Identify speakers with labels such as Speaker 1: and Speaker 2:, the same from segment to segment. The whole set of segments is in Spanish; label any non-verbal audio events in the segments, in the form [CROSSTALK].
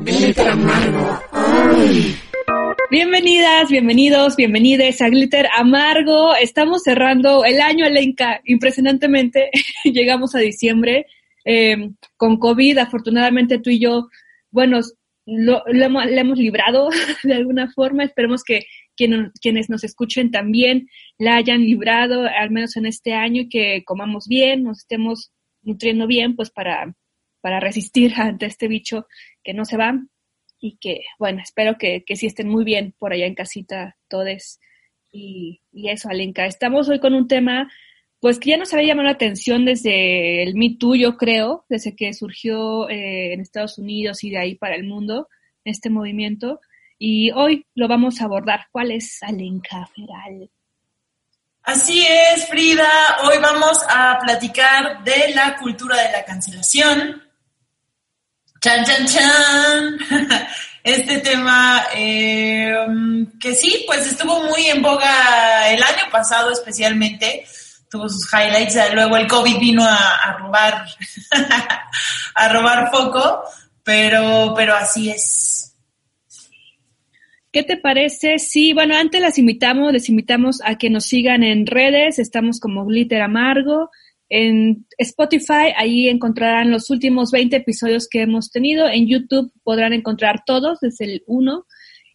Speaker 1: Glitter Amargo.
Speaker 2: Bienvenidas, bienvenidos, bienvenides a Glitter Amargo. Estamos cerrando el año, Alenka, impresionantemente. [LAUGHS] Llegamos a diciembre eh, con COVID. Afortunadamente tú y yo, bueno, lo, hemos, hemos, librado [LAUGHS] de alguna forma. Esperemos que quienes nos escuchen también la hayan librado, al menos en este año, y que comamos bien, nos estemos nutriendo bien, pues para, para resistir [LAUGHS] ante este bicho que no se va y que, bueno, espero que, que sí estén muy bien por allá en casita todos. Y, y eso, Alenka. Estamos hoy con un tema, pues que ya nos había llamado la atención desde el Me Too, yo creo, desde que surgió eh, en Estados Unidos y de ahí para el mundo, este movimiento. Y hoy lo vamos a abordar. ¿Cuál es Alenka Feral?
Speaker 3: Así es, Frida. Hoy vamos a platicar de la cultura de la cancelación, Chan, chan, chan. [LAUGHS] Este tema eh, que sí, pues estuvo muy en boga el año pasado especialmente, tuvo sus highlights, luego el COVID vino a, robar, [LAUGHS] a robar foco, pero, pero así es.
Speaker 2: ¿Qué te parece? Sí, bueno, antes las invitamos, les invitamos a que nos sigan en redes, estamos como Glitter Amargo, en Spotify, ahí encontrarán los últimos 20 episodios que hemos tenido. En YouTube podrán encontrar todos desde el 1.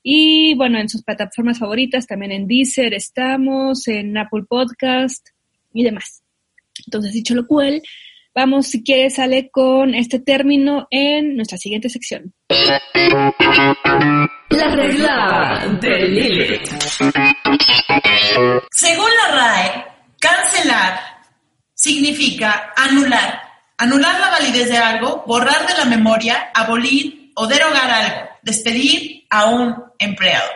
Speaker 2: Y bueno, en sus plataformas favoritas, también en Deezer estamos, en Apple Podcast y demás. Entonces, dicho lo cual, vamos, si quieres, sale con este término en nuestra siguiente sección.
Speaker 1: La regla de Lilith.
Speaker 3: Según la RAE, cancelar significa anular. Anular la validez de algo, borrar de la memoria, abolir o derogar algo, despedir a un empleado.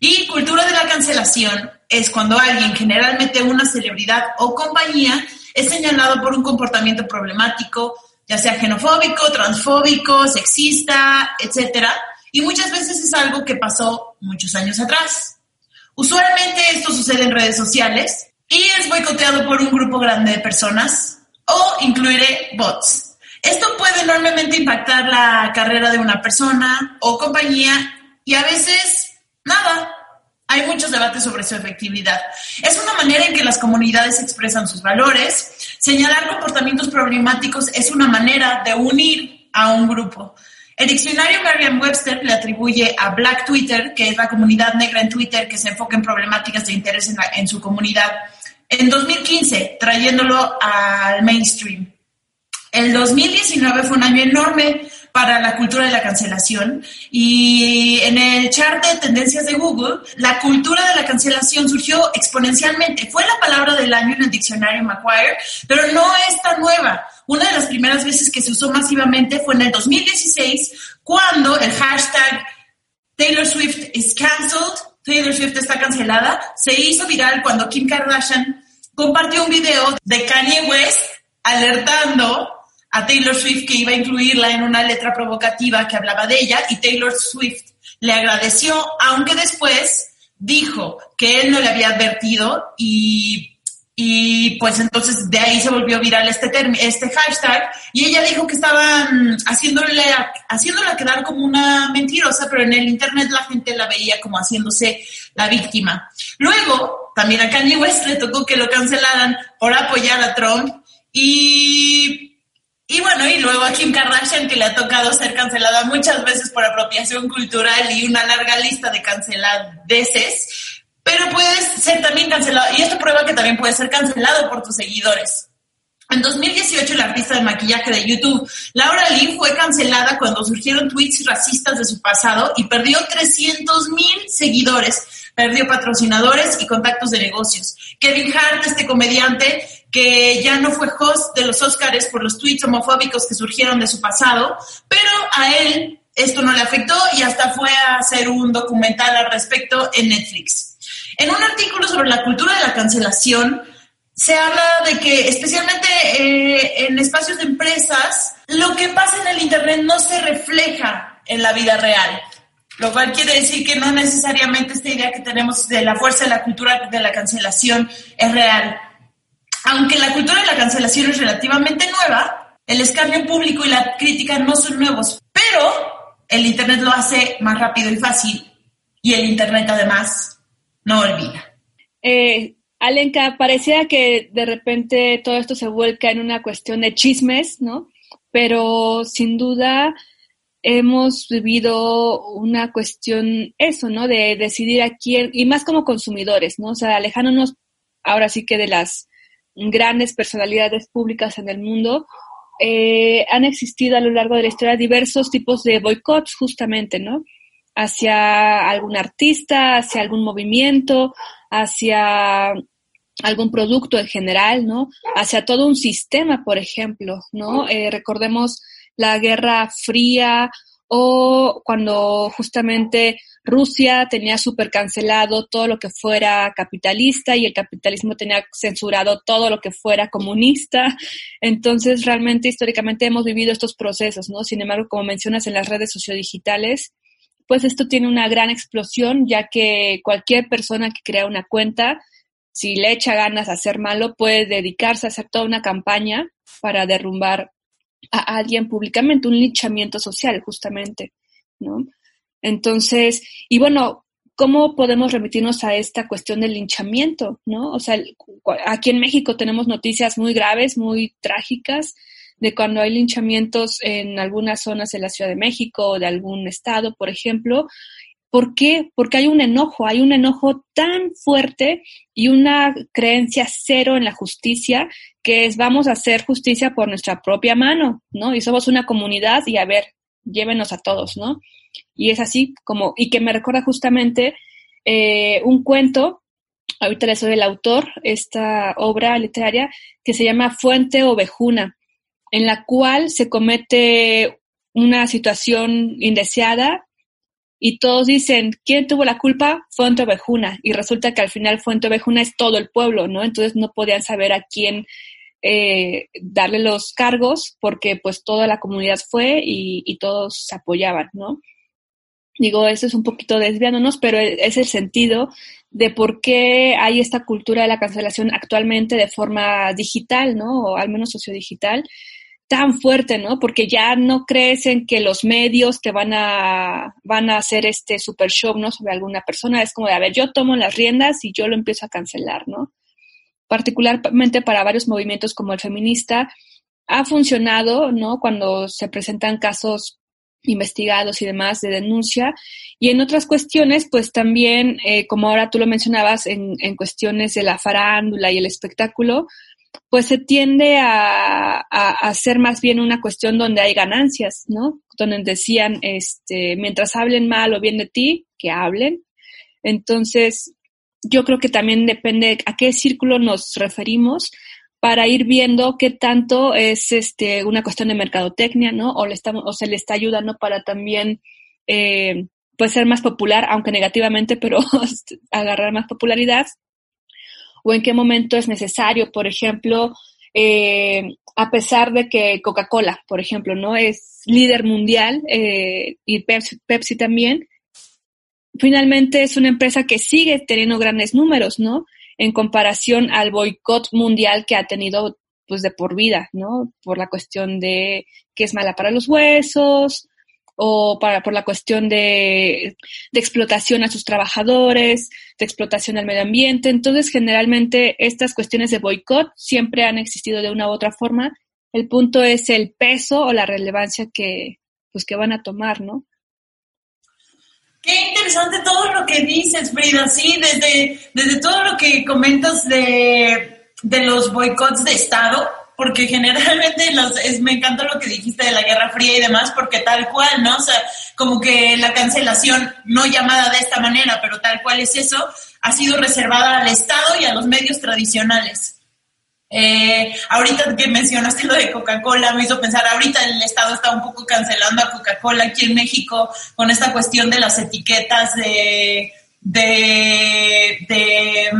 Speaker 3: Y cultura de la cancelación es cuando alguien, generalmente una celebridad o compañía, es señalado por un comportamiento problemático, ya sea xenofóbico, transfóbico, sexista, etc. Y muchas veces es algo que pasó muchos años atrás. Usualmente esto sucede en redes sociales, y es boicoteado por un grupo grande de personas o incluiré bots. Esto puede enormemente impactar la carrera de una persona o compañía y a veces nada. Hay muchos debates sobre su efectividad. Es una manera en que las comunidades expresan sus valores. Señalar comportamientos problemáticos es una manera de unir a un grupo. El diccionario Merriam-Webster le atribuye a Black Twitter, que es la comunidad negra en Twitter que se enfoca en problemáticas de interés en, en su comunidad, en 2015, trayéndolo al mainstream. El 2019 fue un año enorme para la cultura de la cancelación y en el chart de tendencias de Google, la cultura de la cancelación surgió exponencialmente. Fue la palabra del año en el diccionario Macquarie, pero no es tan nueva. Una de las primeras veces que se usó masivamente fue en el 2016, cuando el hashtag Taylor Swift is cancelled, Taylor Swift está cancelada, se hizo viral cuando Kim Kardashian compartió un video de Kanye West alertando a Taylor Swift que iba a incluirla en una letra provocativa que hablaba de ella y Taylor Swift le agradeció, aunque después dijo que él no le había advertido y, y pues entonces de ahí se volvió viral este, este hashtag. Y ella dijo que estaban haciéndole, haciéndola quedar como una mentirosa, pero en el internet la gente la veía como haciéndose la víctima. Luego, también a Kanye West le tocó que lo cancelaran por apoyar a Trump. Y, y bueno, y luego a Kim Kardashian que le ha tocado ser cancelada muchas veces por apropiación cultural y una larga lista de canceladeces, pero puedes ser también cancelado, y esto prueba que también puedes ser cancelado por tus seguidores. En 2018, la artista de maquillaje de YouTube, Laura Lee, fue cancelada cuando surgieron tweets racistas de su pasado y perdió 300 mil seguidores perdió patrocinadores y contactos de negocios. Kevin Hart, este comediante que ya no fue host de los Oscars por los tweets homofóbicos que surgieron de su pasado, pero a él esto no le afectó y hasta fue a hacer un documental al respecto en Netflix. En un artículo sobre la cultura de la cancelación, se habla de que especialmente eh, en espacios de empresas, lo que pasa en el Internet no se refleja en la vida real. Lo cual quiere decir que no necesariamente esta idea que tenemos de la fuerza de la cultura de la cancelación es real. Aunque la cultura de la cancelación es relativamente nueva, el escarnio público y la crítica no son nuevos, pero el Internet lo hace más rápido y fácil y el Internet además no olvida.
Speaker 2: Eh, Alenka, parecía que de repente todo esto se vuelca en una cuestión de chismes, ¿no? Pero sin duda hemos vivido una cuestión, eso, ¿no? De decidir a quién, y más como consumidores, ¿no? O sea, alejándonos ahora sí que de las grandes personalidades públicas en el mundo, eh, han existido a lo largo de la historia diversos tipos de boicots, justamente, ¿no? Hacia algún artista, hacia algún movimiento, hacia algún producto en general, ¿no? Hacia todo un sistema, por ejemplo, ¿no? Eh, recordemos la Guerra Fría o cuando justamente Rusia tenía súper cancelado todo lo que fuera capitalista y el capitalismo tenía censurado todo lo que fuera comunista. Entonces, realmente, históricamente hemos vivido estos procesos, ¿no? Sin embargo, como mencionas en las redes sociodigitales, pues esto tiene una gran explosión, ya que cualquier persona que crea una cuenta, si le echa ganas a hacer malo, puede dedicarse a hacer toda una campaña para derrumbar a alguien públicamente, un linchamiento social, justamente, ¿no? Entonces, y bueno, ¿cómo podemos remitirnos a esta cuestión del linchamiento, no? O sea, aquí en México tenemos noticias muy graves, muy trágicas, de cuando hay linchamientos en algunas zonas de la Ciudad de México o de algún estado, por ejemplo. ¿Por qué? Porque hay un enojo, hay un enojo tan fuerte y una creencia cero en la justicia que es vamos a hacer justicia por nuestra propia mano, ¿no? Y somos una comunidad y a ver, llévenos a todos, ¿no? Y es así como, y que me recuerda justamente eh, un cuento, ahorita le soy el autor, esta obra literaria que se llama Fuente Ovejuna, en la cual se comete una situación indeseada y todos dicen, ¿quién tuvo la culpa? Fuente Ovejuna. Y resulta que al final Fuente Ovejuna es todo el pueblo, ¿no? Entonces no podían saber a quién eh, darle los cargos porque pues toda la comunidad fue y, todos se apoyaban, ¿no? Digo, eso es un poquito desviándonos, pero e, es el sentido de por qué hay esta cultura de la cancelación actualmente de forma digital, ¿no? O al menos sociodigital, tan fuerte, ¿no? Porque ya no crees en que los medios te van a, van a hacer este super show, ¿no? Sobre alguna persona. Es como de, a ver, yo tomo las riendas y yo lo empiezo a cancelar, ¿no? Particularmente para varios movimientos como el feminista, ha funcionado, ¿no? Cuando se presentan casos investigados y demás de denuncia. Y en otras cuestiones, pues también, eh, como ahora tú lo mencionabas, en, en, cuestiones de la farándula y el espectáculo, pues se tiende a, a, ser más bien una cuestión donde hay ganancias, ¿no? Donde decían, este, mientras hablen mal o bien de ti, que hablen. Entonces, yo creo que también depende a qué círculo nos referimos para ir viendo qué tanto es este una cuestión de mercadotecnia, ¿no? O le estamos, o se le está ayudando para también eh, pues ser más popular, aunque negativamente, pero [LAUGHS] agarrar más popularidad. O en qué momento es necesario, por ejemplo, eh, a pesar de que Coca-Cola, por ejemplo, no es líder mundial eh, y Pepsi, Pepsi también, finalmente es una empresa que sigue teniendo grandes números, ¿no? en comparación al boicot mundial que ha tenido pues de por vida, ¿no? Por la cuestión de que es mala para los huesos o para, por la cuestión de, de explotación a sus trabajadores, de explotación al medio ambiente. Entonces, generalmente estas cuestiones de boicot siempre han existido de una u otra forma. El punto es el peso o la relevancia que, pues, que van a tomar, ¿no?
Speaker 3: Qué interesante todo lo que dices, Frida, sí, desde, desde todo lo que comentas de, de los boicots de Estado, porque generalmente los, es, me encanta lo que dijiste de la Guerra Fría y demás, porque tal cual, ¿no? O sea, como que la cancelación, no llamada de esta manera, pero tal cual es eso, ha sido reservada al Estado y a los medios tradicionales. Eh, ahorita que mencionaste lo de Coca-Cola, me hizo pensar, ahorita el Estado está un poco cancelando a Coca-Cola aquí en México con esta cuestión de las etiquetas de, de, de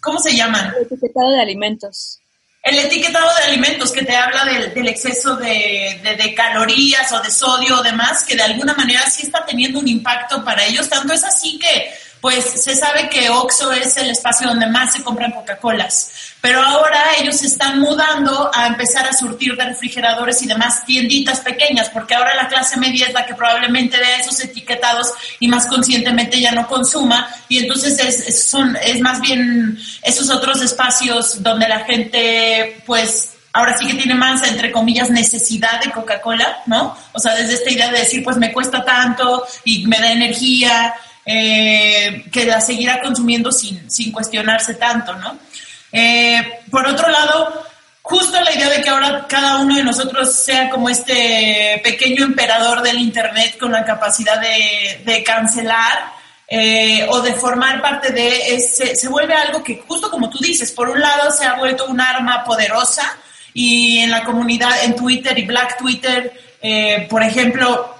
Speaker 3: ¿cómo se llaman?
Speaker 2: Etiquetado de alimentos.
Speaker 3: El etiquetado de alimentos que te habla del, del exceso de, de, de, calorías o de sodio o demás, que de alguna manera sí está teniendo un impacto para ellos. Tanto es así que pues se sabe que Oxxo es el espacio donde más se compran Coca-Colas. Pero ahora ellos se están mudando a empezar a surtir de refrigeradores y demás tienditas pequeñas, porque ahora la clase media es la que probablemente vea esos etiquetados y más conscientemente ya no consuma. Y entonces es, son, es más bien esos otros espacios donde la gente, pues, ahora sí que tiene más, entre comillas, necesidad de Coca-Cola, ¿no? O sea, desde esta idea de decir, pues me cuesta tanto y me da energía, eh, que la seguirá consumiendo sin, sin cuestionarse tanto, ¿no? Eh, por otro lado, justo la idea de que ahora cada uno de nosotros sea como este pequeño emperador del Internet con la capacidad de, cancelar eh, o de formar parte de, se, se vuelve algo que justo como tú dices, por un lado se ha vuelto un arma poderosa y en la comunidad, en Twitter y Black Twitter, por ejemplo,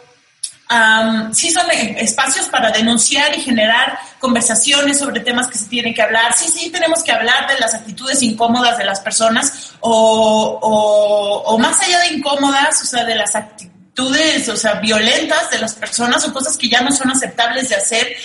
Speaker 3: sí son espacios para denunciar y generar conversaciones sobre temas que se tienen que hablar. Sí, sí, tenemos que hablar de las actitudes incómodas de las personas o, o, más allá de incómodas, o sea, de las actitudes, o sea, violentas de las personas o cosas que ya no son aceptables de hacer,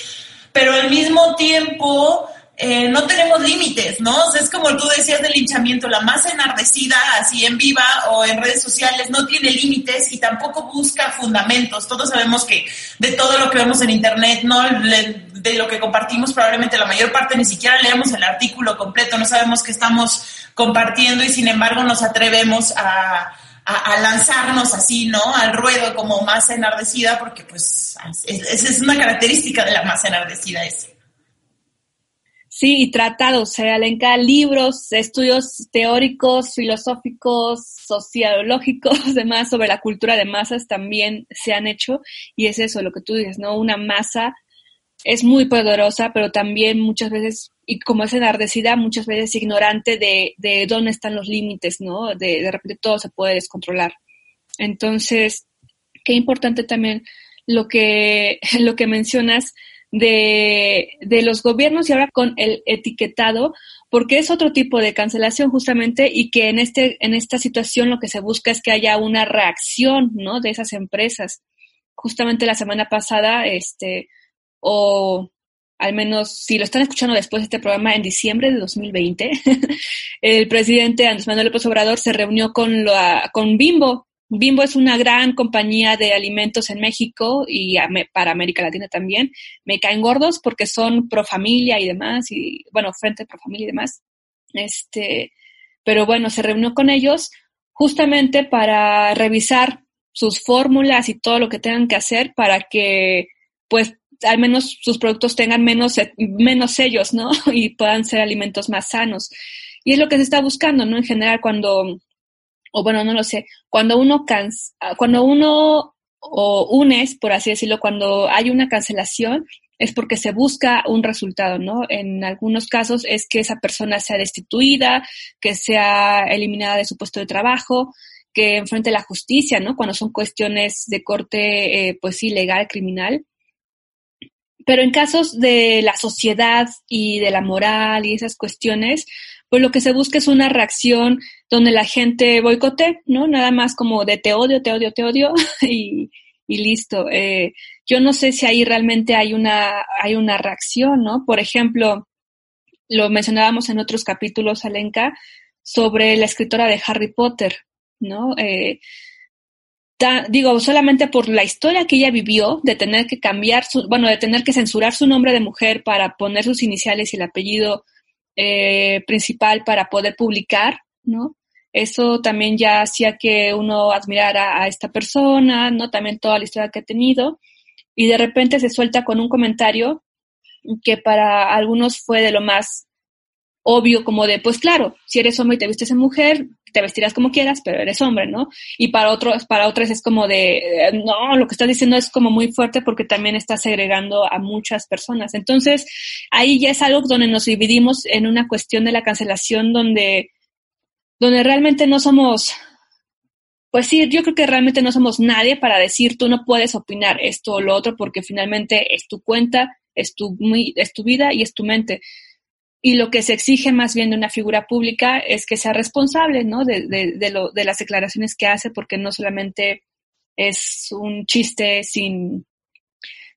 Speaker 3: pero al mismo tiempo eh, no tenemos límites, ¿no? O sea, es como tú decías del linchamiento, la masa enardecida, así en viva o en redes sociales, no tiene límites y tampoco busca fundamentos. Todos sabemos que de todo lo que vemos en Internet, ¿no? de lo que compartimos, probablemente la mayor parte ni siquiera leemos el artículo completo, no sabemos qué estamos compartiendo y sin embargo nos atrevemos a, a, lanzarnos así, ¿no? Al ruedo como masa enardecida, porque pues esa es una característica de la masa enardecida ese.
Speaker 2: Sí, y tratados, se alenca libros, estudios teóricos, filosóficos, sociológicos, [LAUGHS] demás sobre la cultura de masas también se han hecho y es eso lo que tú dices, ¿no? Una masa es muy poderosa, pero también muchas veces, y como es enardecida, muchas veces ignorante de, de dónde están los límites, ¿no? De, de repente todo se puede descontrolar. Entonces, qué importante también lo que, [LAUGHS] lo que mencionas de, de los gobiernos y ahora con el etiquetado, porque es otro tipo de cancelación justamente y que en, este, en esta situación lo que se busca es que haya una reacción, ¿no? De esas empresas. Justamente la semana pasada, este, o al menos si lo están escuchando después de este programa en diciembre de 2020, [LAUGHS] el presidente Andrés Manuel López Obrador se reunió con, la, con Bimbo, Bimbo es una gran compañía de alimentos en México y para América Latina también. Me caen gordos porque son pro familia y demás, y bueno, frente pro familia y demás. Este, pero bueno, se reunió con ellos justamente para revisar sus fórmulas y todo lo que tengan que hacer para que, pues, al menos sus productos tengan menos, menos sellos, ¿no? [LAUGHS] Y puedan ser alimentos más sanos. Y es lo que se está buscando, ¿no? En general, cuando o bueno, no lo sé, cuando uno cansa, cuando uno o unes, por así decirlo, cuando hay una cancelación, es porque se busca un resultado, ¿no? En algunos casos es que esa persona sea destituida, que sea eliminada de su puesto de trabajo, que enfrente la justicia, ¿no? Cuando son cuestiones de corte, eh, pues ilegal, criminal. Pero en casos de la sociedad y de la moral y esas cuestiones, pues lo que se busca es una reacción donde la gente boicote, ¿no? Nada más como de te odio, te odio, te odio [LAUGHS] y, listo. Eh, yo no sé si ahí realmente hay una, hay una reacción, ¿no? Por ejemplo, lo mencionábamos en otros capítulos, Alenka, sobre la escritora de Harry Potter, ¿no? Eh, digo, solamente por la historia que ella vivió, de tener que cambiar su, bueno, de tener que censurar su nombre de mujer para poner sus iniciales y el apellido eh, principal para poder publicar, ¿no? Eso también ya hacía que uno admirara a esta persona, ¿no? También toda la historia que ha tenido. Y de repente se suelta con un comentario que para algunos fue de lo más obvio, como de, pues claro, si eres hombre y te vistes en mujer, te vestirás como quieras, pero eres hombre, ¿no? Y para otros, para es como de, no, lo que estás diciendo es como muy fuerte porque también estás segregando a muchas personas. Entonces, ahí ya es algo donde nos dividimos en una cuestión de la cancelación donde donde realmente no somos, pues sí, yo creo que realmente no somos nadie para decir tú no puedes opinar esto o lo otro porque finalmente es tu cuenta, es tu, es tu vida y es tu mente. Y lo que se exige más bien de una figura pública es que sea responsable, ¿no? De, de, de, lo, de las declaraciones que hace porque no solamente es un chiste sin,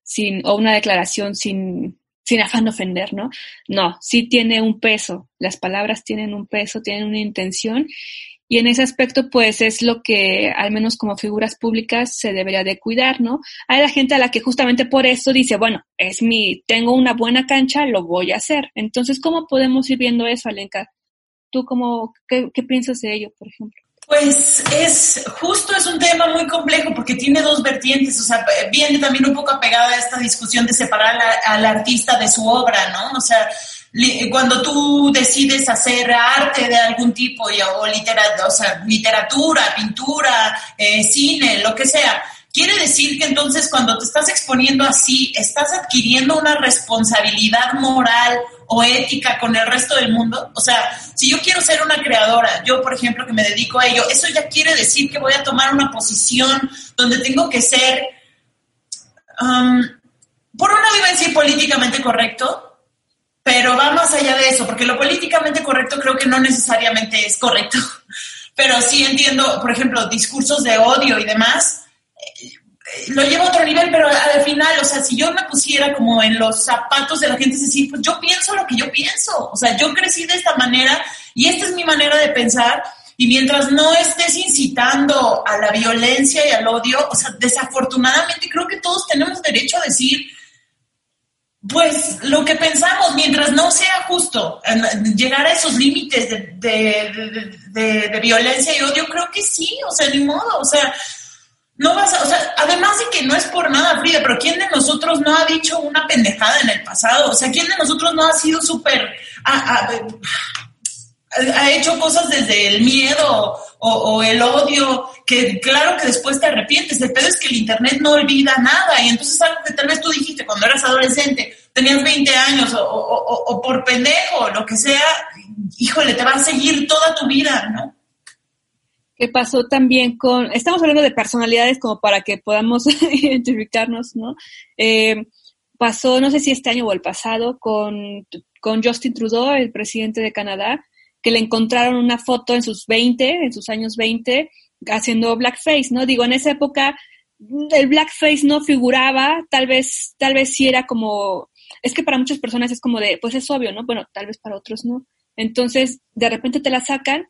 Speaker 2: sin, o una declaración sin, sin afán de ofender, ¿no? No, sí tiene un peso, las palabras tienen un peso, tienen una intención y en ese aspecto, pues es lo que, al menos como figuras públicas, se debería de cuidar, ¿no? Hay la gente a la que justamente por eso dice, bueno, es mi, tengo una buena cancha, lo voy a hacer. Entonces, ¿cómo podemos ir viendo eso, Alenka? ¿Tú cómo, qué, qué piensas de ello, por ejemplo?
Speaker 3: Pues es justo es un tema muy complejo porque tiene dos vertientes, o sea, viene también un poco apegada a esta discusión de separar al artista de su obra, ¿no? O sea, cuando tú decides hacer arte de algún tipo, o, literatura, o sea, literatura, pintura, eh, cine, lo que sea, quiere decir que entonces cuando te estás exponiendo así, estás adquiriendo una responsabilidad moral o ética con el resto del mundo. O sea, si yo quiero ser una creadora, yo por ejemplo que me dedico a ello, eso ya quiere decir que voy a tomar una posición donde tengo que ser, um, por una iba decir políticamente correcto, pero va más allá de eso, porque lo políticamente correcto creo que no necesariamente es correcto. [LAUGHS] Pero sí entiendo, por ejemplo, discursos de odio y demás, lo llevo a otro nivel, pero al final, o sea, si yo me pusiera como en los zapatos de la gente, es decir, pues yo pienso lo que yo pienso, o sea, yo crecí de esta manera y esta es mi manera de pensar. Y mientras no estés incitando a la violencia y al odio, o sea, desafortunadamente creo que todos tenemos derecho a decir, pues lo que pensamos, mientras no sea justo llegar a esos límites de, violencia y odio, creo que sí, o sea, ni modo, o sea, no vas a, o sea, además de que no es por nada, Frida, pero ¿quién de nosotros no ha dicho una pendejada en el pasado? O sea, ¿quién de nosotros no ha sido súper, ha, hecho cosas desde el miedo o, el odio, que claro que después te arrepientes. El pedo es que el Internet no olvida nada y entonces algo que tal vez tú dijiste cuando eras adolescente, tenías 20 años o, o por pendejo, lo que sea, híjole, te va a seguir toda tu vida, ¿no?
Speaker 2: ¿Qué pasó también con, estamos hablando de personalidades como para que podamos [LAUGHS] identificarnos, ¿no? Eh, pasó, no sé si este año o el pasado, con, con Justin Trudeau, el presidente de Canadá, que le encontraron una foto en sus 20, en sus años 20, haciendo blackface, ¿no? Digo, en esa época el blackface no figuraba, tal vez, tal vez sí era como, es que para muchas personas es como de, pues es obvio, ¿no? Bueno, tal vez para otros no. Entonces, de repente te la sacan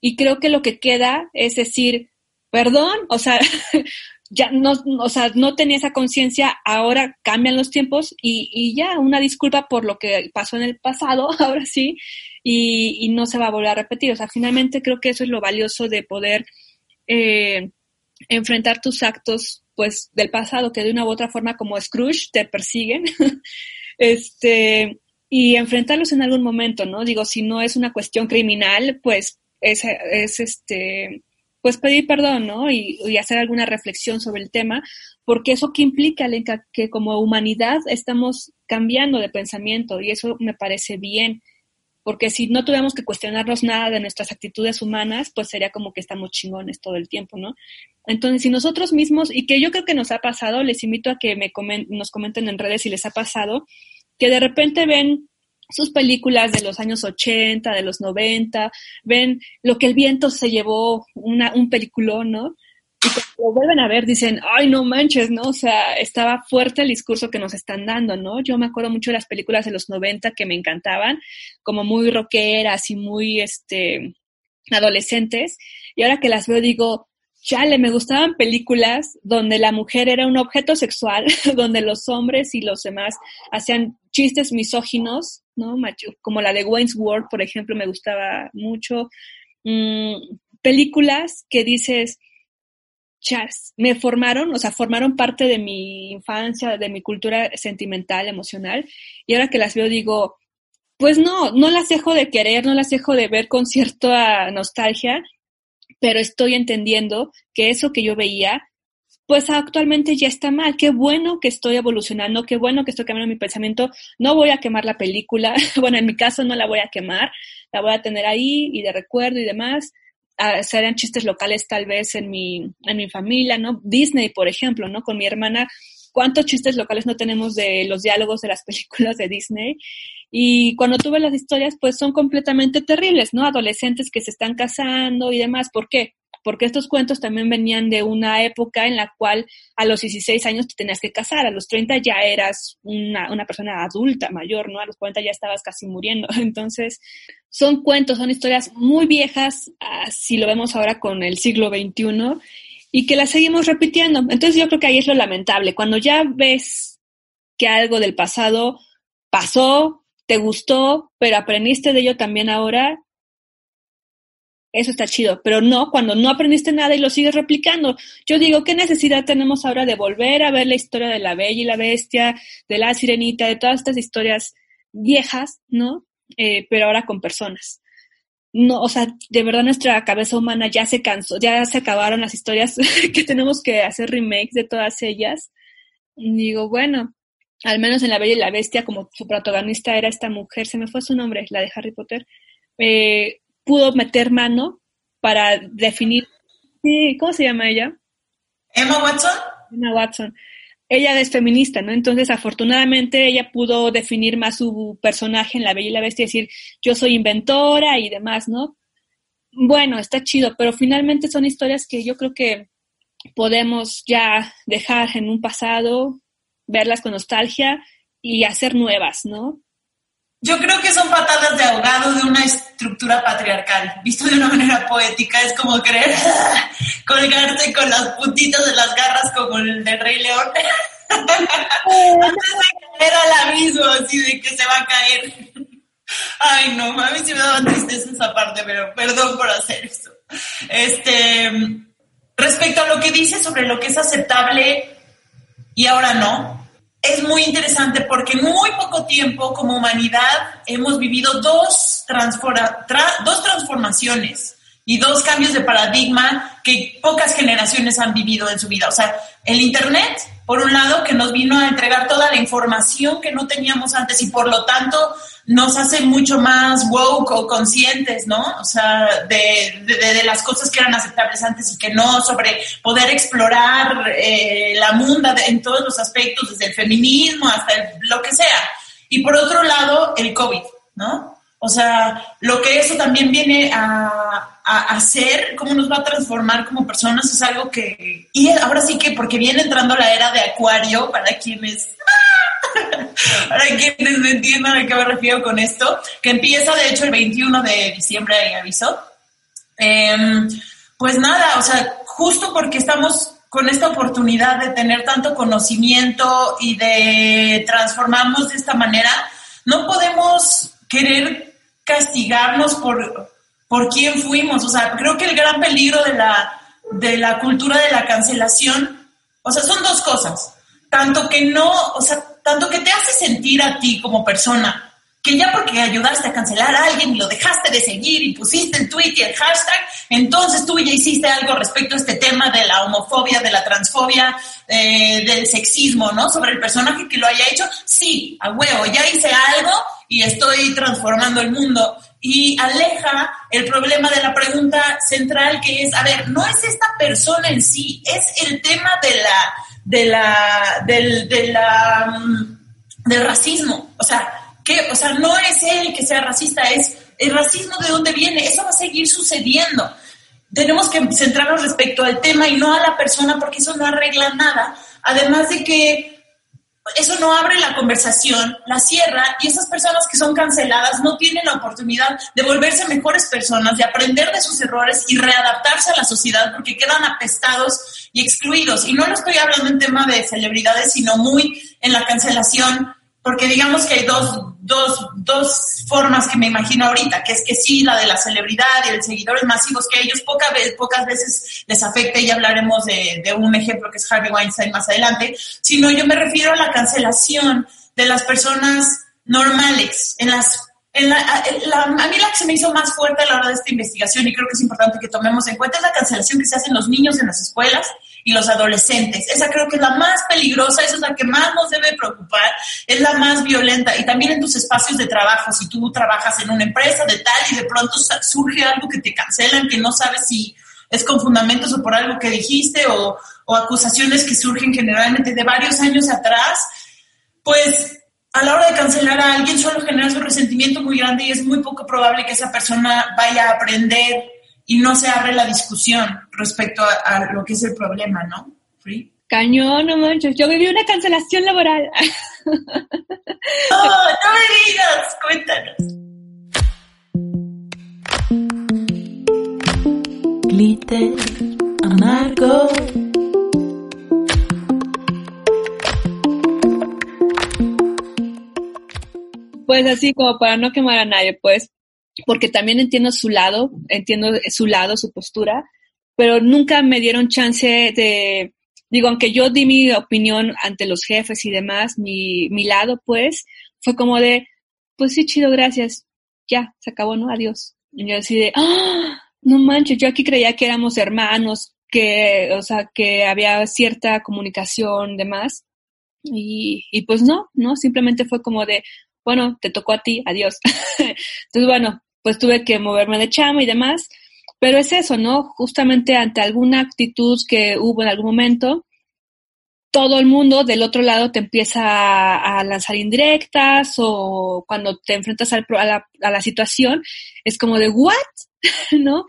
Speaker 2: y creo que lo que queda es decir, perdón, o sea, [LAUGHS] ya no, o sea, no tenía esa conciencia, ahora cambian los tiempos y, y, ya, una disculpa por lo que pasó en el pasado, [LAUGHS] ahora sí, y, no se va a volver a repetir. O sea, finalmente creo que eso es lo valioso de poder eh, enfrentar tus actos, pues, del pasado, que de una u otra forma, como Scrooge, te persiguen, [LAUGHS] este, y enfrentarlos en algún momento, ¿no? Digo, si no es una cuestión criminal, pues, es, es este, pues pedir perdón, ¿no? Y, hacer alguna reflexión sobre el tema, porque eso que implica, que como humanidad estamos cambiando de pensamiento y eso me parece bien porque si no tuviéramos que cuestionarnos nada de nuestras actitudes humanas, pues sería como que estamos chingones todo el tiempo, ¿no? Entonces, si nosotros mismos, y que yo creo que nos ha pasado, les invito a que me nos comenten en redes si les ha pasado, que de repente ven sus películas de los años 80, de los 90, ven lo que el viento se llevó, una, un peliculón, ¿no? y cuando lo vuelven a ver dicen, ay, no manches, ¿no? O sea, estaba fuerte el discurso que nos están dando, ¿no? Yo me acuerdo mucho de las películas de los 90 que me encantaban, como muy rockeras y muy, este, adolescentes, y ahora que las veo digo, chale, me gustaban películas donde la mujer era un objeto sexual, [LAUGHS] donde los hombres y los demás hacían chistes misóginos, ¿no? Como la de Wayne's World, por ejemplo, me gustaba mucho. Mm, películas que dices, Charles, me formaron, o sea, formaron parte de mi infancia, de mi cultura sentimental, emocional, y ahora que las veo digo, pues no, no las dejo de querer, no las dejo de ver con cierta nostalgia, pero estoy entendiendo que eso que yo veía, pues actualmente ya está mal. Qué bueno que estoy evolucionando, qué bueno que estoy cambiando mi pensamiento. No voy a quemar la película, [LAUGHS] bueno, en mi caso no la voy a quemar, la voy a tener ahí y de recuerdo y demás serían chistes locales tal vez en mi, en mi familia, ¿no? Disney, por ejemplo, ¿no? Con mi hermana, ¿cuántos chistes locales no tenemos de los diálogos de las [LAUGHS] películas de Disney? Y cuando tuve las historias, pues son completamente terribles, ¿no? Adolescentes que se están casando y demás. ¿Por qué? Porque estos cuentos también venían de una época en la cual a los 16 años te tenías que casar, a los 30 ya eras una, persona adulta, mayor, ¿no? A los 40 ya estabas casi muriendo. [LAUGHS] Entonces, son cuentos, son historias muy viejas, ah, si lo vemos ahora con el siglo XXI, y que las seguimos repitiendo. Entonces, yo creo que ahí es lo lamentable. Cuando ya ves que algo del pasado pasó, te gustó, pero aprendiste de ello también ahora, eso está chido, pero no cuando no aprendiste nada y lo sigues replicando. Yo digo, ¿qué necesidad tenemos ahora de volver a ver la historia de la Bella y la Bestia, de la Sirenita, de todas estas historias viejas, ¿no? Eh, pero ahora con personas. No, o sea, de verdad nuestra cabeza humana ya se cansó, ya se acabaron las historias [LAUGHS] que tenemos que hacer remakes de todas ellas. Digo, bueno, al menos en La Bella y la Bestia, como su protagonista era esta mujer, se me fue su nombre, la de Harry Potter, eh, pudo meter mano para definir, sí, ¿cómo se llama ella?
Speaker 3: Emma Watson.
Speaker 2: Emma Watson. Ella es feminista, ¿no? Entonces, afortunadamente, ella pudo definir más su personaje en La Bella y la Bestia, decir, yo soy inventora y demás, ¿no? Bueno, está chido, pero finalmente son historias que yo creo que podemos ya dejar en un pasado, verlas con nostalgia y hacer nuevas, ¿no?
Speaker 3: Yo creo que son patadas de ahogado de una estructura patriarcal. Visto de una manera poética, es como querer [LAUGHS] colgarte con las puntitas de las garras como el de Rey León. [LAUGHS] Antes de caer al abismo, así de que se va a caer. Ay, no, a mí sí me daba tristeza esa parte, pero perdón por hacer eso. Este, respecto a lo que dice sobre lo que es aceptable y ahora no, es muy interesante porque en muy poco tiempo como humanidad hemos vivido dos, dos transformaciones y dos cambios de paradigma que pocas generaciones han vivido en su vida. O sea, el Internet, por un lado, que nos vino a entregar toda la información que no teníamos antes y por lo tanto nos hace mucho más woke o conscientes, ¿no? O sea, de, de, las cosas que eran aceptables antes y que no, sobre poder explorar eh, la munda en todos los aspectos, desde el feminismo hasta lo que sea. Y por otro lado, el COVID, ¿no? O sea, lo que eso también viene a, a hacer, cómo nos va a transformar como personas, es algo que... Y ahora sí que, porque viene entrando la era de Acuario, para quienes [LAUGHS] para quienes me entiendan a qué me refiero con esto, que empieza de hecho el 21 de diciembre, ahí aviso. Em, pues nada, o sea, justo porque estamos con esta oportunidad de tener tanto conocimiento y de transformarnos de esta manera, no podemos querer castigarnos por, por quién fuimos. O sea, creo que el gran peligro de la, de la cultura de la cancelación, o sea, son dos cosas. Tanto que no, o sea, tanto que te hace sentir a ti como persona, que ya porque ayudaste a cancelar a alguien y lo dejaste de seguir y pusiste en Twitter el hashtag, entonces tú ya hiciste algo respecto a este tema de la homofobia, de la transfobia, eh, del sexismo, ¿no? Sobre el personaje que lo haya hecho. Sí, a huevo, ya hice algo y estoy transformando el mundo. Y aleja el problema de la pregunta central que es, a ver, no es esta persona en sí, es el tema de la de la, del, de la, mm, del racismo. O sea, que, o sea, no es él que sea racista, es el racismo de dónde viene. Eso va a seguir sucediendo. Tenemos que centrarnos respecto al tema y no a la persona porque eso no arregla nada. Además de que eso no abre la conversación, la cierra y esas personas que son canceladas no tienen la oportunidad de volverse mejores personas, de aprender de sus errores y readaptarse a la sociedad porque quedan apestados y excluidos. Y no lo estoy hablando en tema de celebridades, sino muy en la cancelación porque digamos que hay dos, dos, dos formas que me imagino ahorita, que es que sí, la de la celebridad y de seguidores masivos, que a ellos veces, pocas veces les afecta y hablaremos de, de un ejemplo que es Harvey Weinstein más adelante, sino yo me refiero a la cancelación de las personas normales, en las en la, la, a mí la que se me hizo más fuerte a la hora de esta investigación y creo que es importante que tomemos en cuenta es la cancelación que se hace los niños en las escuelas y los adolescentes. Esa creo que es la más peligrosa, esa es la que más nos debe preocupar, es la más violenta. Y también en tus espacios de trabajo, si tú trabajas en una empresa de tal y de pronto surge algo que te cancelan, que no sabes si es con fundamentos o por algo que dijiste o, o acusaciones que surgen generalmente de varios años atrás, pues a la hora de cancelar a alguien solo genera un resentimiento muy grande y es muy poco probable que esa persona vaya a aprender y no se abre la discusión respecto a, a lo que es el problema, ¿no? Free.
Speaker 2: Cañón, no manches. Yo viví una cancelación laboral. [LAUGHS]
Speaker 3: ¡Oh, no me digas! Cuéntanos.
Speaker 4: Glitter amargo.
Speaker 2: Pues así como para no quemar a nadie, pues, porque también entiendo su lado, entiendo su lado, su postura, pero nunca me dieron chance de, digo, aunque yo di mi opinión ante los jefes y demás, mi, mi lado, pues, fue como de, pues sí, chido, gracias, ya, se acabó, ¿no? Adiós. Y yo así de, ¡ah! No manches, yo aquí creía que éramos hermanos, que, o sea, que había cierta comunicación, demás. Y, y pues no, ¿no? Simplemente fue como de, bueno, te tocó a ti, adiós. [LAUGHS] Entonces, bueno, pues tuve que moverme de chama y demás. Pero es eso, ¿no? Justamente ante alguna actitud que hubo en algún momento, todo el mundo del otro lado te empieza a, lanzar indirectas o cuando te enfrentas a, la, a, la, situación, es como de, ¿what? [LAUGHS] ¿No?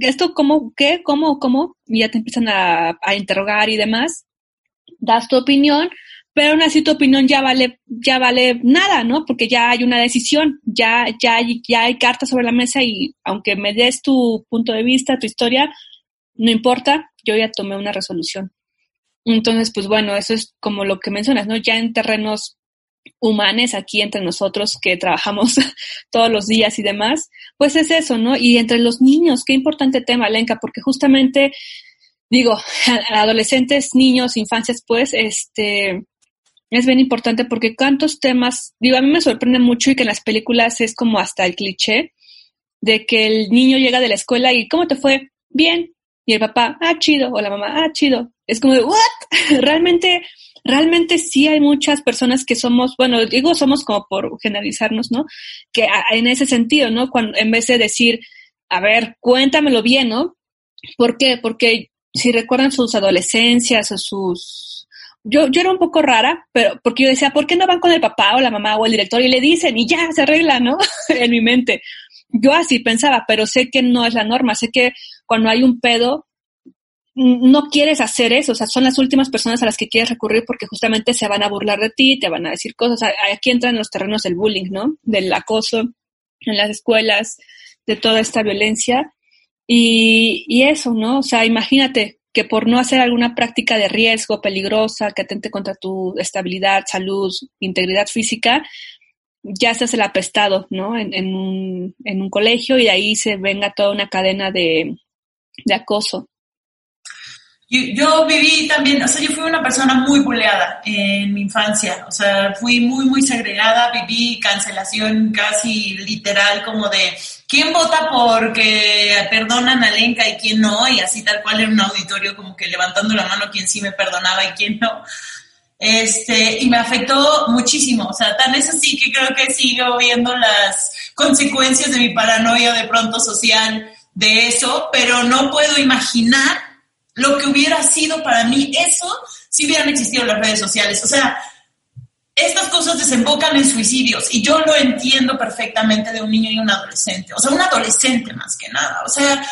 Speaker 2: ¿Esto cómo, qué, cómo, cómo? Y ya te empiezan a, a interrogar y demás. Das tu opinión, pero aún así tu opinión ya vale, ya vale nada, ¿no? Porque ya hay una decisión, ya, ya, ya hay cartas sobre la mesa y aunque me des tu punto de vista, tu historia, no importa, yo ya tomé una resolución. Entonces, pues bueno, eso es como lo que mencionas, ¿no? Ya en terrenos humanos, aquí entre nosotros que trabajamos [LAUGHS] todos los días y demás, pues es eso, ¿no? Y entre los niños, qué importante tema, Lenka, porque justamente, digo, [LAUGHS] adolescentes, niños, infancias, pues, este, es bien importante porque cuántos temas, digo, a mí me sorprende mucho y que en las películas es como hasta el cliché de que el niño llega de la escuela y ¿cómo te fue? Bien. Y el papá, ah, chido, o la mamá, ah, chido. Es como de, ¿what? [LAUGHS] Realmente, realmente sí hay muchas personas que somos, bueno, digo somos como por generalizarnos, ¿no? Que en ese sentido, ¿no? Cuando, en vez de decir, a ver, cuéntamelo bien, ¿no? ¿Por qué? Porque si recuerdan sus adolescencias o sus yo, yo era un poco rara, pero porque yo decía, ¿por qué no van con el papá o la mamá o el director y le dicen y ya se arregla, ¿no? [LAUGHS] en mi mente. Yo así pensaba, pero sé que no es la norma, sé que cuando hay un pedo, no quieres hacer eso, o sea, son las últimas personas a las que quieres recurrir porque justamente se van a burlar de ti, te van a decir cosas. Aquí entran los terrenos del bullying, ¿no? Del acoso en las escuelas, de toda esta violencia. Y, y eso, ¿no? O sea, imagínate, que por no hacer alguna práctica de riesgo peligrosa que atente contra tu estabilidad, salud, integridad física, ya estás el apestado, ¿no? En, en, un, en un colegio y de ahí se venga toda una cadena de, de acoso.
Speaker 3: Yo, viví también, o sea, yo fui una persona muy buleada en mi infancia, o sea, fui muy, muy segregada, viví cancelación casi literal como de quién vota porque perdonan a Lenka y quién no, y así tal cual en un auditorio como que levantando la mano quién sí me perdonaba y quién no. Este, y me afectó muchísimo, o sea, tan es así que creo que sigo viendo las consecuencias de mi paranoia de pronto social de eso, pero no puedo imaginar lo que hubiera sido para mí eso si hubieran existido las redes sociales. O sea, estas cosas desembocan en suicidios y yo lo entiendo perfectamente de un niño y un adolescente. O sea, un adolescente más que nada. O sea,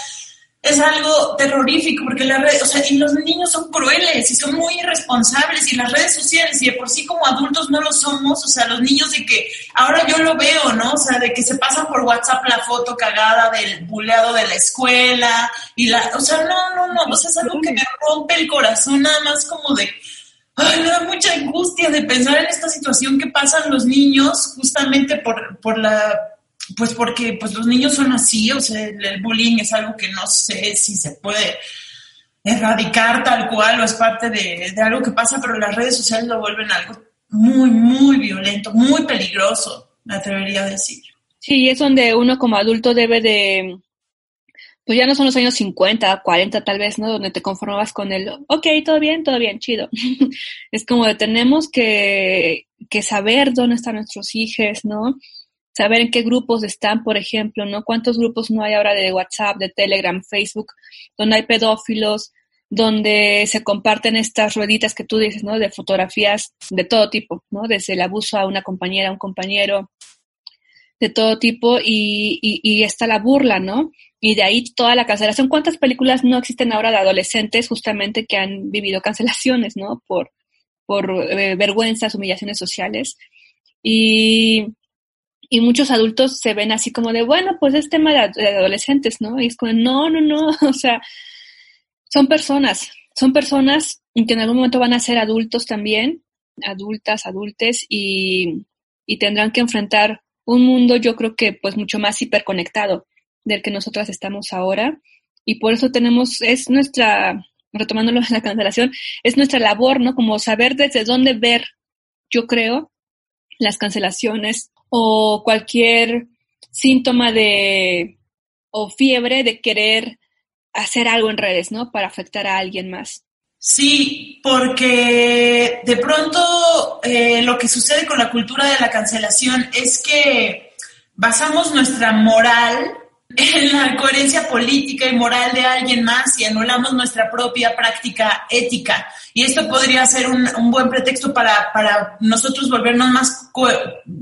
Speaker 3: es algo terrorífico porque la red, o sea, y los niños son crueles y son muy irresponsables y las redes sociales y de por sí como adultos no lo somos, o sea, los niños de que ahora yo lo veo, ¿no? O sea, de que se pasan por WhatsApp la foto cagada del buleado de la escuela y la, o sea, no, no, no, o sea, es algo que me rompe el corazón nada más como de, ay, me da mucha angustia de pensar en esta situación que pasan los niños justamente por, por la pues porque pues los niños son así, o sea, el, bullying es algo que no sé si se puede erradicar tal cual o es parte de, de, algo que pasa, pero las redes sociales lo vuelven algo muy, muy violento, muy peligroso, me atrevería a decir.
Speaker 2: Sí, es donde uno como adulto debe de, pues ya no son los años 50, 40 tal vez, ¿no? Donde te conformabas con el, ok, todo bien, todo bien, chido. [LAUGHS] es como de tenemos que, que saber dónde están nuestros hijos, ¿no? Saber en qué grupos están, por ejemplo, ¿no? ¿Cuántos grupos no hay ahora de WhatsApp, de Telegram, Facebook, donde hay pedófilos, donde se comparten estas rueditas que tú dices, ¿no? De fotografías de todo tipo, ¿no? Desde el abuso a una compañera, a un compañero. de todo tipo y, está la burla, ¿no? Y de ahí toda la cancelación. ¿Cuántas películas no existen ahora de adolescentes justamente que han vivido cancelaciones, ¿no? Por, por eh, vergüenzas, humillaciones sociales. Y, y muchos adultos se ven así como de, bueno, pues es tema de, adolescentes, ¿no? Y es como, no, no, no, [LAUGHS] o sea, son personas, son personas que en algún momento van a ser adultos también, adultas, adultes, y, y tendrán que enfrentar un mundo, yo creo que pues mucho más hiperconectado del que nosotras estamos ahora. Y por eso tenemos, es nuestra, retomándolo [LAUGHS] la cancelación, es nuestra labor, ¿no? Como saber desde dónde ver, yo creo, las cancelaciones o cualquier síntoma de, o fiebre de querer hacer algo en redes, ¿no? Para afectar a alguien más.
Speaker 3: Sí, porque de pronto eh, lo que sucede con la cultura de la cancelación es que basamos nuestra moral en la coherencia política y moral de alguien más y anulamos nuestra propia práctica ética. Y esto podría ser un, un buen pretexto para, para, nosotros volvernos más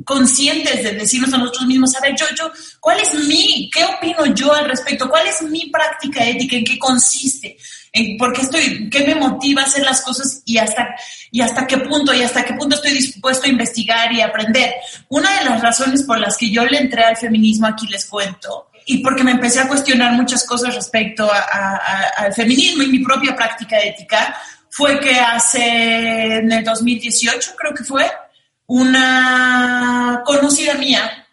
Speaker 3: conscientes de decirnos a nosotros mismos, a ver, yo, yo, ¿cuál es mi, qué opino yo al respecto? ¿Cuál es mi práctica ética? ¿En qué consiste? ¿En por qué estoy, qué me motiva a hacer las cosas y hasta, y hasta qué punto, y hasta qué punto estoy dispuesto a investigar y aprender? Una de las razones por las que yo le entré al feminismo, aquí les cuento, y porque me empecé a cuestionar muchas cosas respecto a, a, a, al feminismo y mi propia práctica ética, fue que hace, en el 2018 creo que fue, una conocida mía,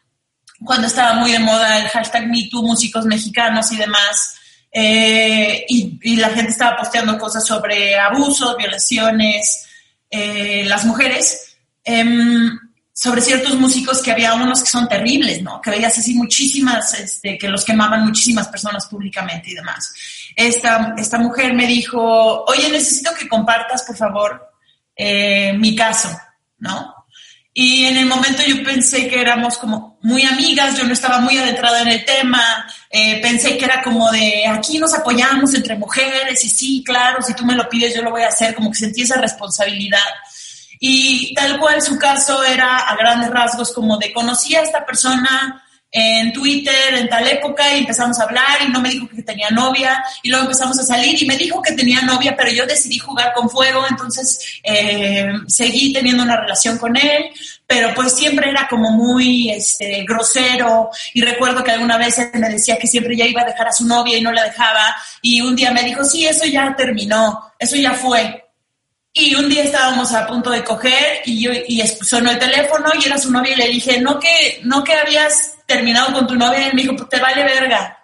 Speaker 3: cuando estaba muy de moda el hashtag MeToo, músicos mexicanos y demás, eh, y, la gente estaba posteando cosas sobre abusos, violaciones, eh, las mujeres. Eh, sobre ciertos músicos que había unos que son terribles, ¿no? Que veías así muchísimas, este, que los quemaban muchísimas personas públicamente y demás. Esta, esta mujer me dijo, oye, necesito que compartas, por favor, eh, mi caso, ¿no? Y en el momento yo pensé que éramos como muy amigas, yo no estaba muy adentrada en el tema, eh, pensé que era como de aquí nos apoyamos entre mujeres y sí, claro, si tú me lo pides yo lo voy a hacer, como que sentí esa responsabilidad. Y tal cual su caso era a grandes rasgos como de conocí a esta persona en Twitter en tal época y empezamos a hablar y no me dijo que tenía novia y luego empezamos a salir y me dijo que tenía novia, pero yo decidí jugar con fuego, entonces eh, seguí teniendo una relación con él, pero pues siempre era como muy este, grosero y recuerdo que alguna vez él me decía que siempre ya iba a dejar a su novia y no la dejaba y un día me dijo, sí, eso ya terminó, eso ya fue. Y un día estábamos a punto de coger y yo y sonó el teléfono y era su novia y le dije, no que, no que habías terminado con tu novia y él me dijo, pues te vale verga.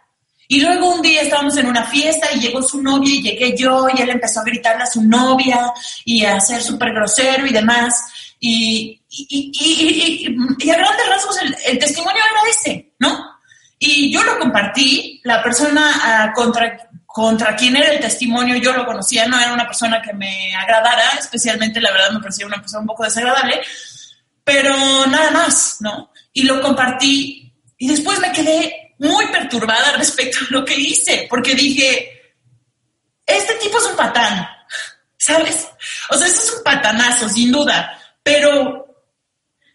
Speaker 3: Y luego un día estábamos en una fiesta y llegó su novia y llegué yo y él empezó a gritarle a su novia y a ser súper grosero y demás. Y, y, y, y, a grandes rasgos el, el, testimonio era ese, ¿no? Y yo lo compartí, la persona uh, contra contra quién era el testimonio, yo lo conocía, no era una persona que me agradara, especialmente la verdad me parecía una persona un poco desagradable, pero nada más, ¿no? Y lo compartí y después me quedé muy perturbada respecto a lo que hice, porque dije, este tipo es un patán, ¿sabes? O sea, ese es un patanazo, sin duda, pero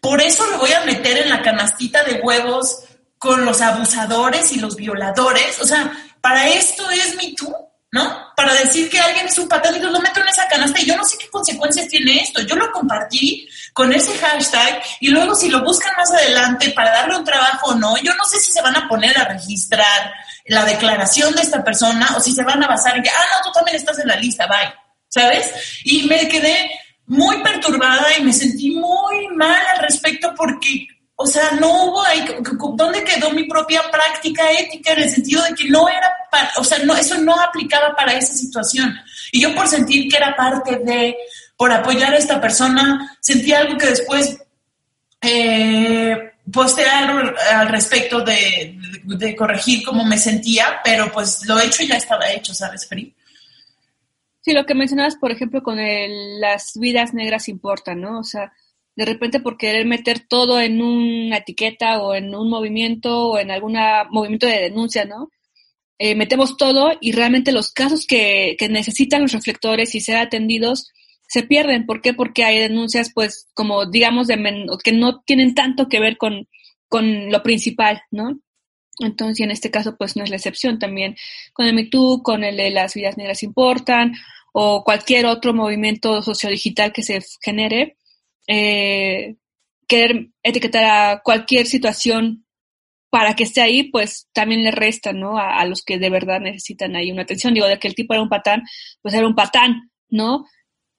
Speaker 3: por eso lo voy a meter en la canastita de huevos con los abusadores y los violadores, o sea, para esto es mi tú, ¿no? Para decir que alguien es un y lo meto en esa canasta y yo no sé qué consecuencias tiene esto. Yo lo compartí con ese hashtag y luego si lo buscan más adelante para darle un trabajo o no, yo no sé si se van a poner a registrar la declaración de esta persona o si se van a basar en que, ah, no, tú también estás en la lista, bye, ¿sabes? Y me quedé muy perturbada y me sentí muy mal al respecto porque o sea, no hubo ahí, ¿dónde quedó mi propia práctica ética en el sentido de que no era, para, o sea, no, eso no aplicaba para esa situación? Y yo por sentir que era parte de, por apoyar a esta persona, sentí algo que después eh, postear al respecto de, corregir cómo me sentía, pero pues lo hecho ya estaba hecho, ¿sabes, Free?
Speaker 2: Sí, lo que mencionabas, por ejemplo, con el, las vidas negras importan, ¿no? O sea, de repente por querer meter todo en una etiqueta o en un movimiento o en algún movimiento de denuncia, ¿no? Eh, metemos todo y realmente los casos que, que, necesitan los reflectores y ser atendidos se pierden. ¿Por qué? Porque hay denuncias, pues, como digamos, de que no tienen tanto que ver con, con lo principal, ¿no? Entonces, en este caso, pues no es la excepción también. Con el MeToo, con el de las vidas negras importan, o cualquier otro movimiento sociodigital que se genere, eh, querer etiquetar a cualquier situación para que esté ahí, pues también le resta, ¿no? A, los que de verdad necesitan ahí una atención. Digo, de que el tipo era un patán, pues era un patán, ¿no?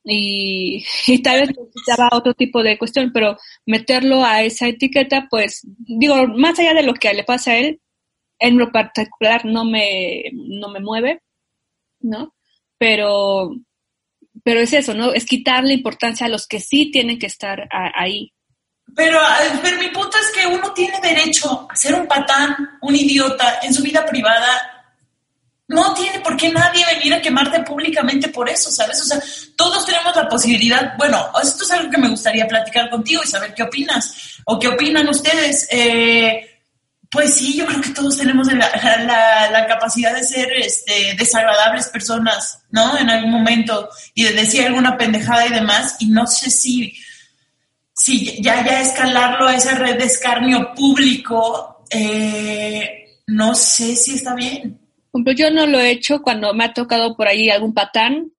Speaker 2: Y, y tal vez necesitaba otro tipo de cuestión, pero meterlo a esa etiqueta, pues, digo, más allá de lo que le pasa a él, en lo particular no me, no me mueve, ¿no? Pero, pero es eso, ¿no? Es quitarle importancia a los que sí tienen que estar a, ahí.
Speaker 3: Pero, pero mi punto es que uno tiene derecho a ser un patán, un idiota en su vida privada. No tiene por qué nadie venir a quemarte públicamente por eso, ¿sabes? O sea, todos tenemos la posibilidad, bueno, esto es algo que me gustaría platicar contigo y saber qué opinas o qué opinan ustedes. Eh, pues sí, yo creo que todos tenemos la, capacidad de ser este, desagradables personas, ¿no? En algún momento y de decir alguna pendejada y demás. Y no sé si, si ya, ya escalarlo a esa red de escarnio público, eh, no sé si está bien.
Speaker 2: Yo no lo he hecho cuando me ha tocado por ahí algún patán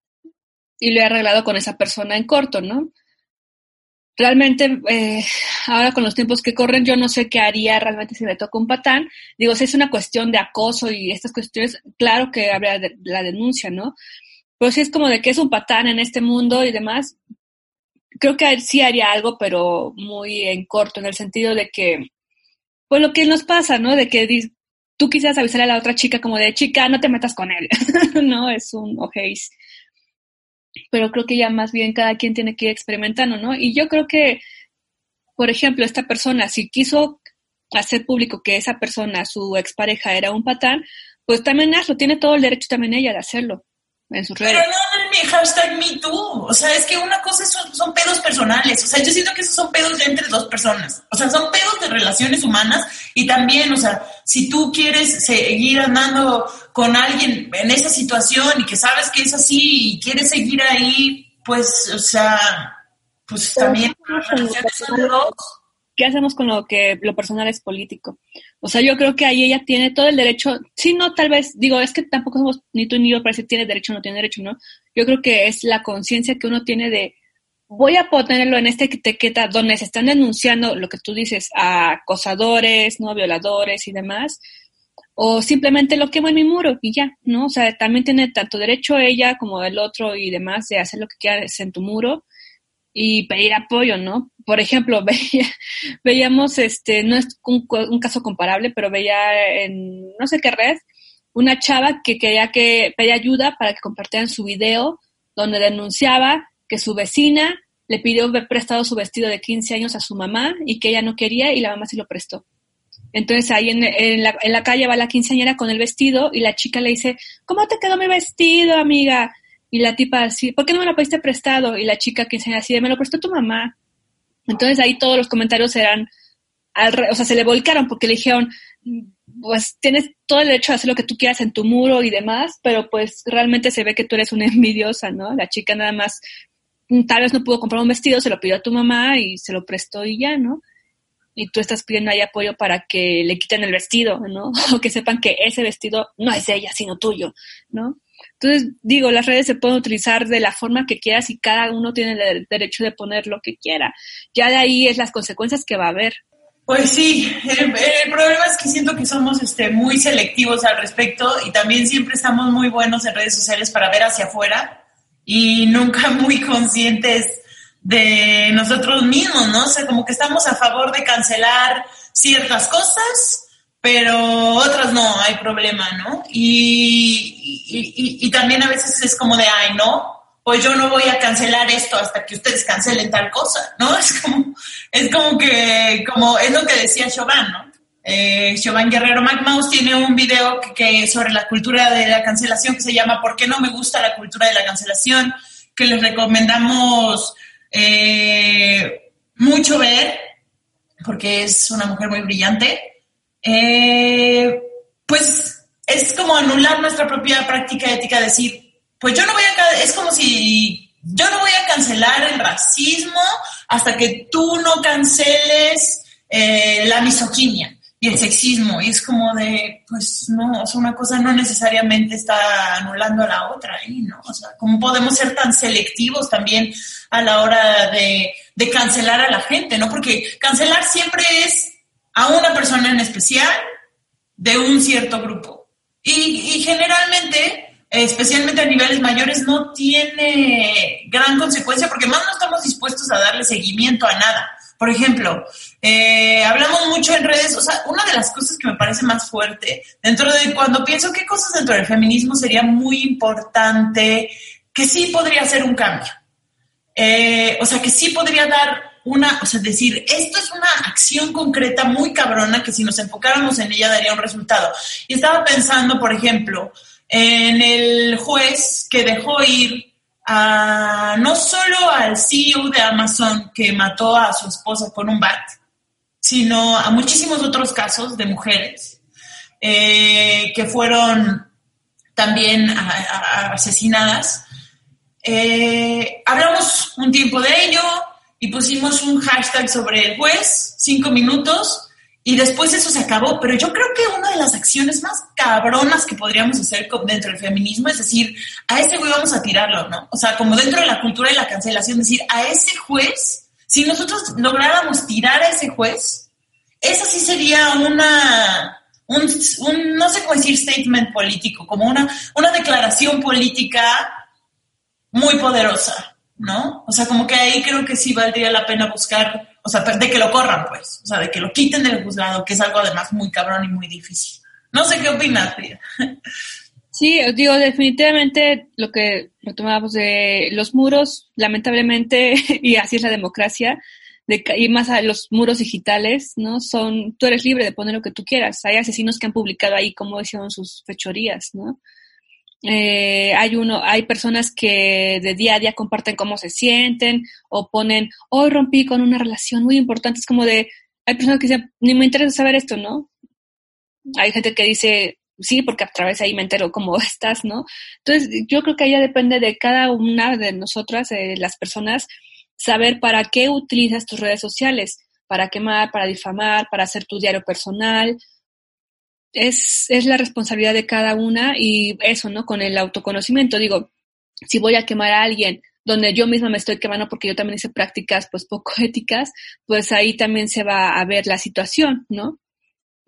Speaker 2: y lo he arreglado con esa persona en corto, ¿no? Realmente eh, ahora con los tiempos que corren yo no sé qué haría realmente si me toca un patán. Digo, si es una cuestión de acoso y estas cuestiones, claro que habría la denuncia, ¿no? Pero si es como de que es un patán en este mundo y demás, creo que sí haría algo, pero muy en corto, en el sentido de que, pues lo que nos pasa, ¿no? De que tú quisieras avisarle a la otra chica como de, chica, no te metas con él, [LAUGHS] ¿no? Es un ojéis pero creo que ya más bien cada quien tiene que ir experimentando, ¿no? Y yo creo que, por ejemplo, esta persona, si quiso hacer público que esa persona, su expareja, era un patán, pues también hazlo, tiene todo el derecho también ella de hacerlo en sus redes.
Speaker 3: Pero no en mi hashtag MeToo. O sea, es que una cosa son, son, pedos personales. O sea, yo siento que esos son pedos de entre dos personas. O sea, son pedos de relaciones humanas. Y también, o sea, si tú quieres seguir andando con alguien en esa situación y que sabes que es así y quieres seguir ahí, pues, o sea, pues también
Speaker 2: ¿Qué hacemos con lo que lo personal es político? O sea, yo creo que ahí ella tiene todo el derecho, si no, tal vez, digo, es que tampoco somos ni tú ni yo para decir tiene derecho o no tiene derecho, ¿no? Yo creo que es la conciencia que uno tiene de, voy a ponerlo en esta etiqueta donde se están denunciando lo que tú dices, a acosadores, no violadores y demás, o simplemente lo quemo en mi muro y ya, ¿no? O sea, también tiene tanto derecho ella como el otro y demás de hacer lo que quieras en tu muro y pedir apoyo, ¿no? Por ejemplo, [LAUGHS] veía, veíamos, este, no es un, un, caso comparable, pero veía en no sé qué red una chava que quería que pedía ayuda para que compartieran su video donde denunciaba que su vecina le pidió haber prestado su vestido de 15 años a su mamá y que ella no quería y la mamá sí lo prestó. Entonces ahí en, en, la, en la calle va la quinceañera con el vestido y la chica le dice, ¿cómo te quedó mi vestido, amiga? Y la tipa así, ¿por qué no me lo pediste prestado? Y la chica que enseña así, me lo prestó tu mamá. Entonces ahí todos los comentarios eran, al, o sea, se le volcaron porque le dijeron, pues tienes todo el derecho a hacer lo que tú quieras en tu muro y demás, pero pues realmente se ve que tú eres una [LAUGHS] envidiosa, ¿no? La chica nada más, tal vez no pudo comprar un vestido, se lo pidió a tu mamá y se lo prestó y ya, ¿no? Y tú estás pidiendo ahí apoyo para que le quiten el vestido, ¿no? [LAUGHS] O que sepan que ese vestido no es de ella, sino tuyo, ¿no? Entonces, digo, las redes se pueden utilizar de la forma que quieras y cada uno tiene el derecho de poner lo que quiera. Ya de ahí es las consecuencias que va a haber.
Speaker 3: Pues sí, el, problema es que siento que somos este, muy selectivos al respecto y también siempre estamos muy buenos en redes sociales para ver hacia afuera y nunca [LAUGHS] muy conscientes de nosotros mismos, ¿no? O sea, como que estamos a favor de cancelar ciertas cosas pero otras no, hay problema, ¿no? Y, y, también a veces es como de, ay, no, pues yo no voy a cancelar esto hasta que ustedes cancelen tal cosa, ¿no? [LAUGHS] Es como, es como que, como es lo que decía Chauvin, ¿no? Eh, Guerrero McMaus tiene un video que, que, sobre la cultura de la cancelación que se llama ¿Por qué no me gusta la cultura de la cancelación? que les recomendamos eh, mucho ver, porque es una mujer muy brillante eh, pues es como anular nuestra propia práctica ética, decir, pues yo no voy a, es como si yo no voy a cancelar el racismo hasta que tú no canceles eh, la misoginia y el sexismo. Y es como de, pues no, o sea, una cosa no necesariamente está anulando a la otra ahí, ¿no? O sea, ¿cómo podemos ser tan selectivos también a la hora de, de cancelar a la gente, ¿no? Porque cancelar siempre es a una persona en especial de un cierto grupo. Y, y generalmente especialmente a niveles mayores, no tiene gran consecuencia porque más no estamos dispuestos a darle seguimiento a nada. Por ejemplo, eh, hablamos mucho en redes, o sea, una de las cosas que me parece más fuerte, dentro de cuando pienso qué cosas dentro del feminismo sería muy importante, que sí podría ser un cambio. Eh, o sea, que sí podría dar una, o sea, decir, esto es una acción concreta muy cabrona que si nos enfocáramos en ella daría un resultado. Y estaba pensando, por ejemplo, en el juez que dejó ir no solo al CEO de Amazon que mató a su esposa con un bat, sino a muchísimos otros casos de mujeres eh, que fueron también asesinadas. Eh, hablamos un tiempo de ello y pusimos un hashtag sobre el juez, cinco minutos, y después eso se acabó, pero yo creo que una de las acciones más cabronas que podríamos hacer dentro del feminismo es decir, a ese güey vamos a tirarlo, ¿no? O sea, como dentro de la cultura de la cancelación, decir, a ese juez, si nosotros lográramos tirar a ese juez, eso sí sería una, un, un no sé cómo decir statement político, como una, una declaración política muy poderosa, ¿no? O sea, como que ahí creo que sí valdría la pena buscar o sea, de que lo corran, pues, o sea, de que lo quiten del juzgado, que es algo además muy cabrón y muy difícil. No sé qué opinas, Frida.
Speaker 2: Sí, digo, definitivamente lo que retomábamos de los muros, lamentablemente, [LAUGHS] y así es la democracia, de, y más a los muros digitales, ¿no? Son, tú eres libre de poner lo que tú quieras. Hay asesinos que han publicado ahí cómo hicieron sus fechorías, ¿no? Eh, hay uno, hay personas que de día a día comparten cómo se sienten o ponen, hoy rompí con una relación muy importante. Es como de, hay personas que dicen, ni me interesa saber esto, ¿no? Hay gente que dice, sí, porque a través de ahí me entero cómo [LAUGHS] estás, ¿no? Entonces, yo creo que ya depende de cada una de nosotras, de las personas, saber para qué utilizas tus redes sociales, para quemar, para difamar, para hacer tu diario personal, es, es la responsabilidad de cada una y eso, ¿no? Con el autoconocimiento. Digo, si voy a quemar a alguien donde yo misma me estoy quemando porque yo también hice prácticas pues poco [LAUGHS] éticas, pues ahí también se va a ver la situación, ¿no?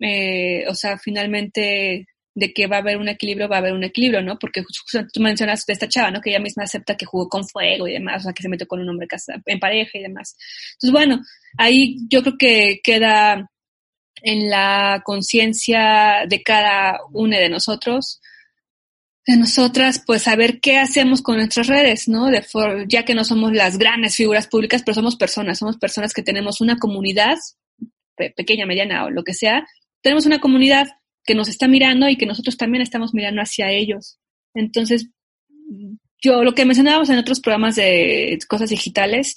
Speaker 2: Eh, o sea, finalmente de que va a haber un equilibrio, va a haber un equilibrio, ¿no? Porque tú mencionas de esta chava, ¿no? Que ella misma acepta que jugó con fuego y demás, o sea, que se metió con un hombre en pareja y demás. Entonces, bueno, ahí yo creo que queda en la conciencia de cada uno de nosotros, de nosotras, pues saber qué hacemos con nuestras redes, ¿no? Ya que no somos las grandes figuras públicas, pero somos personas, somos personas que tenemos una comunidad, pequeña, mediana o lo que sea, tenemos una comunidad que nos está mirando y que nosotros también estamos mirando hacia ellos. Entonces, yo lo que mencionábamos en otros programas de cosas digitales,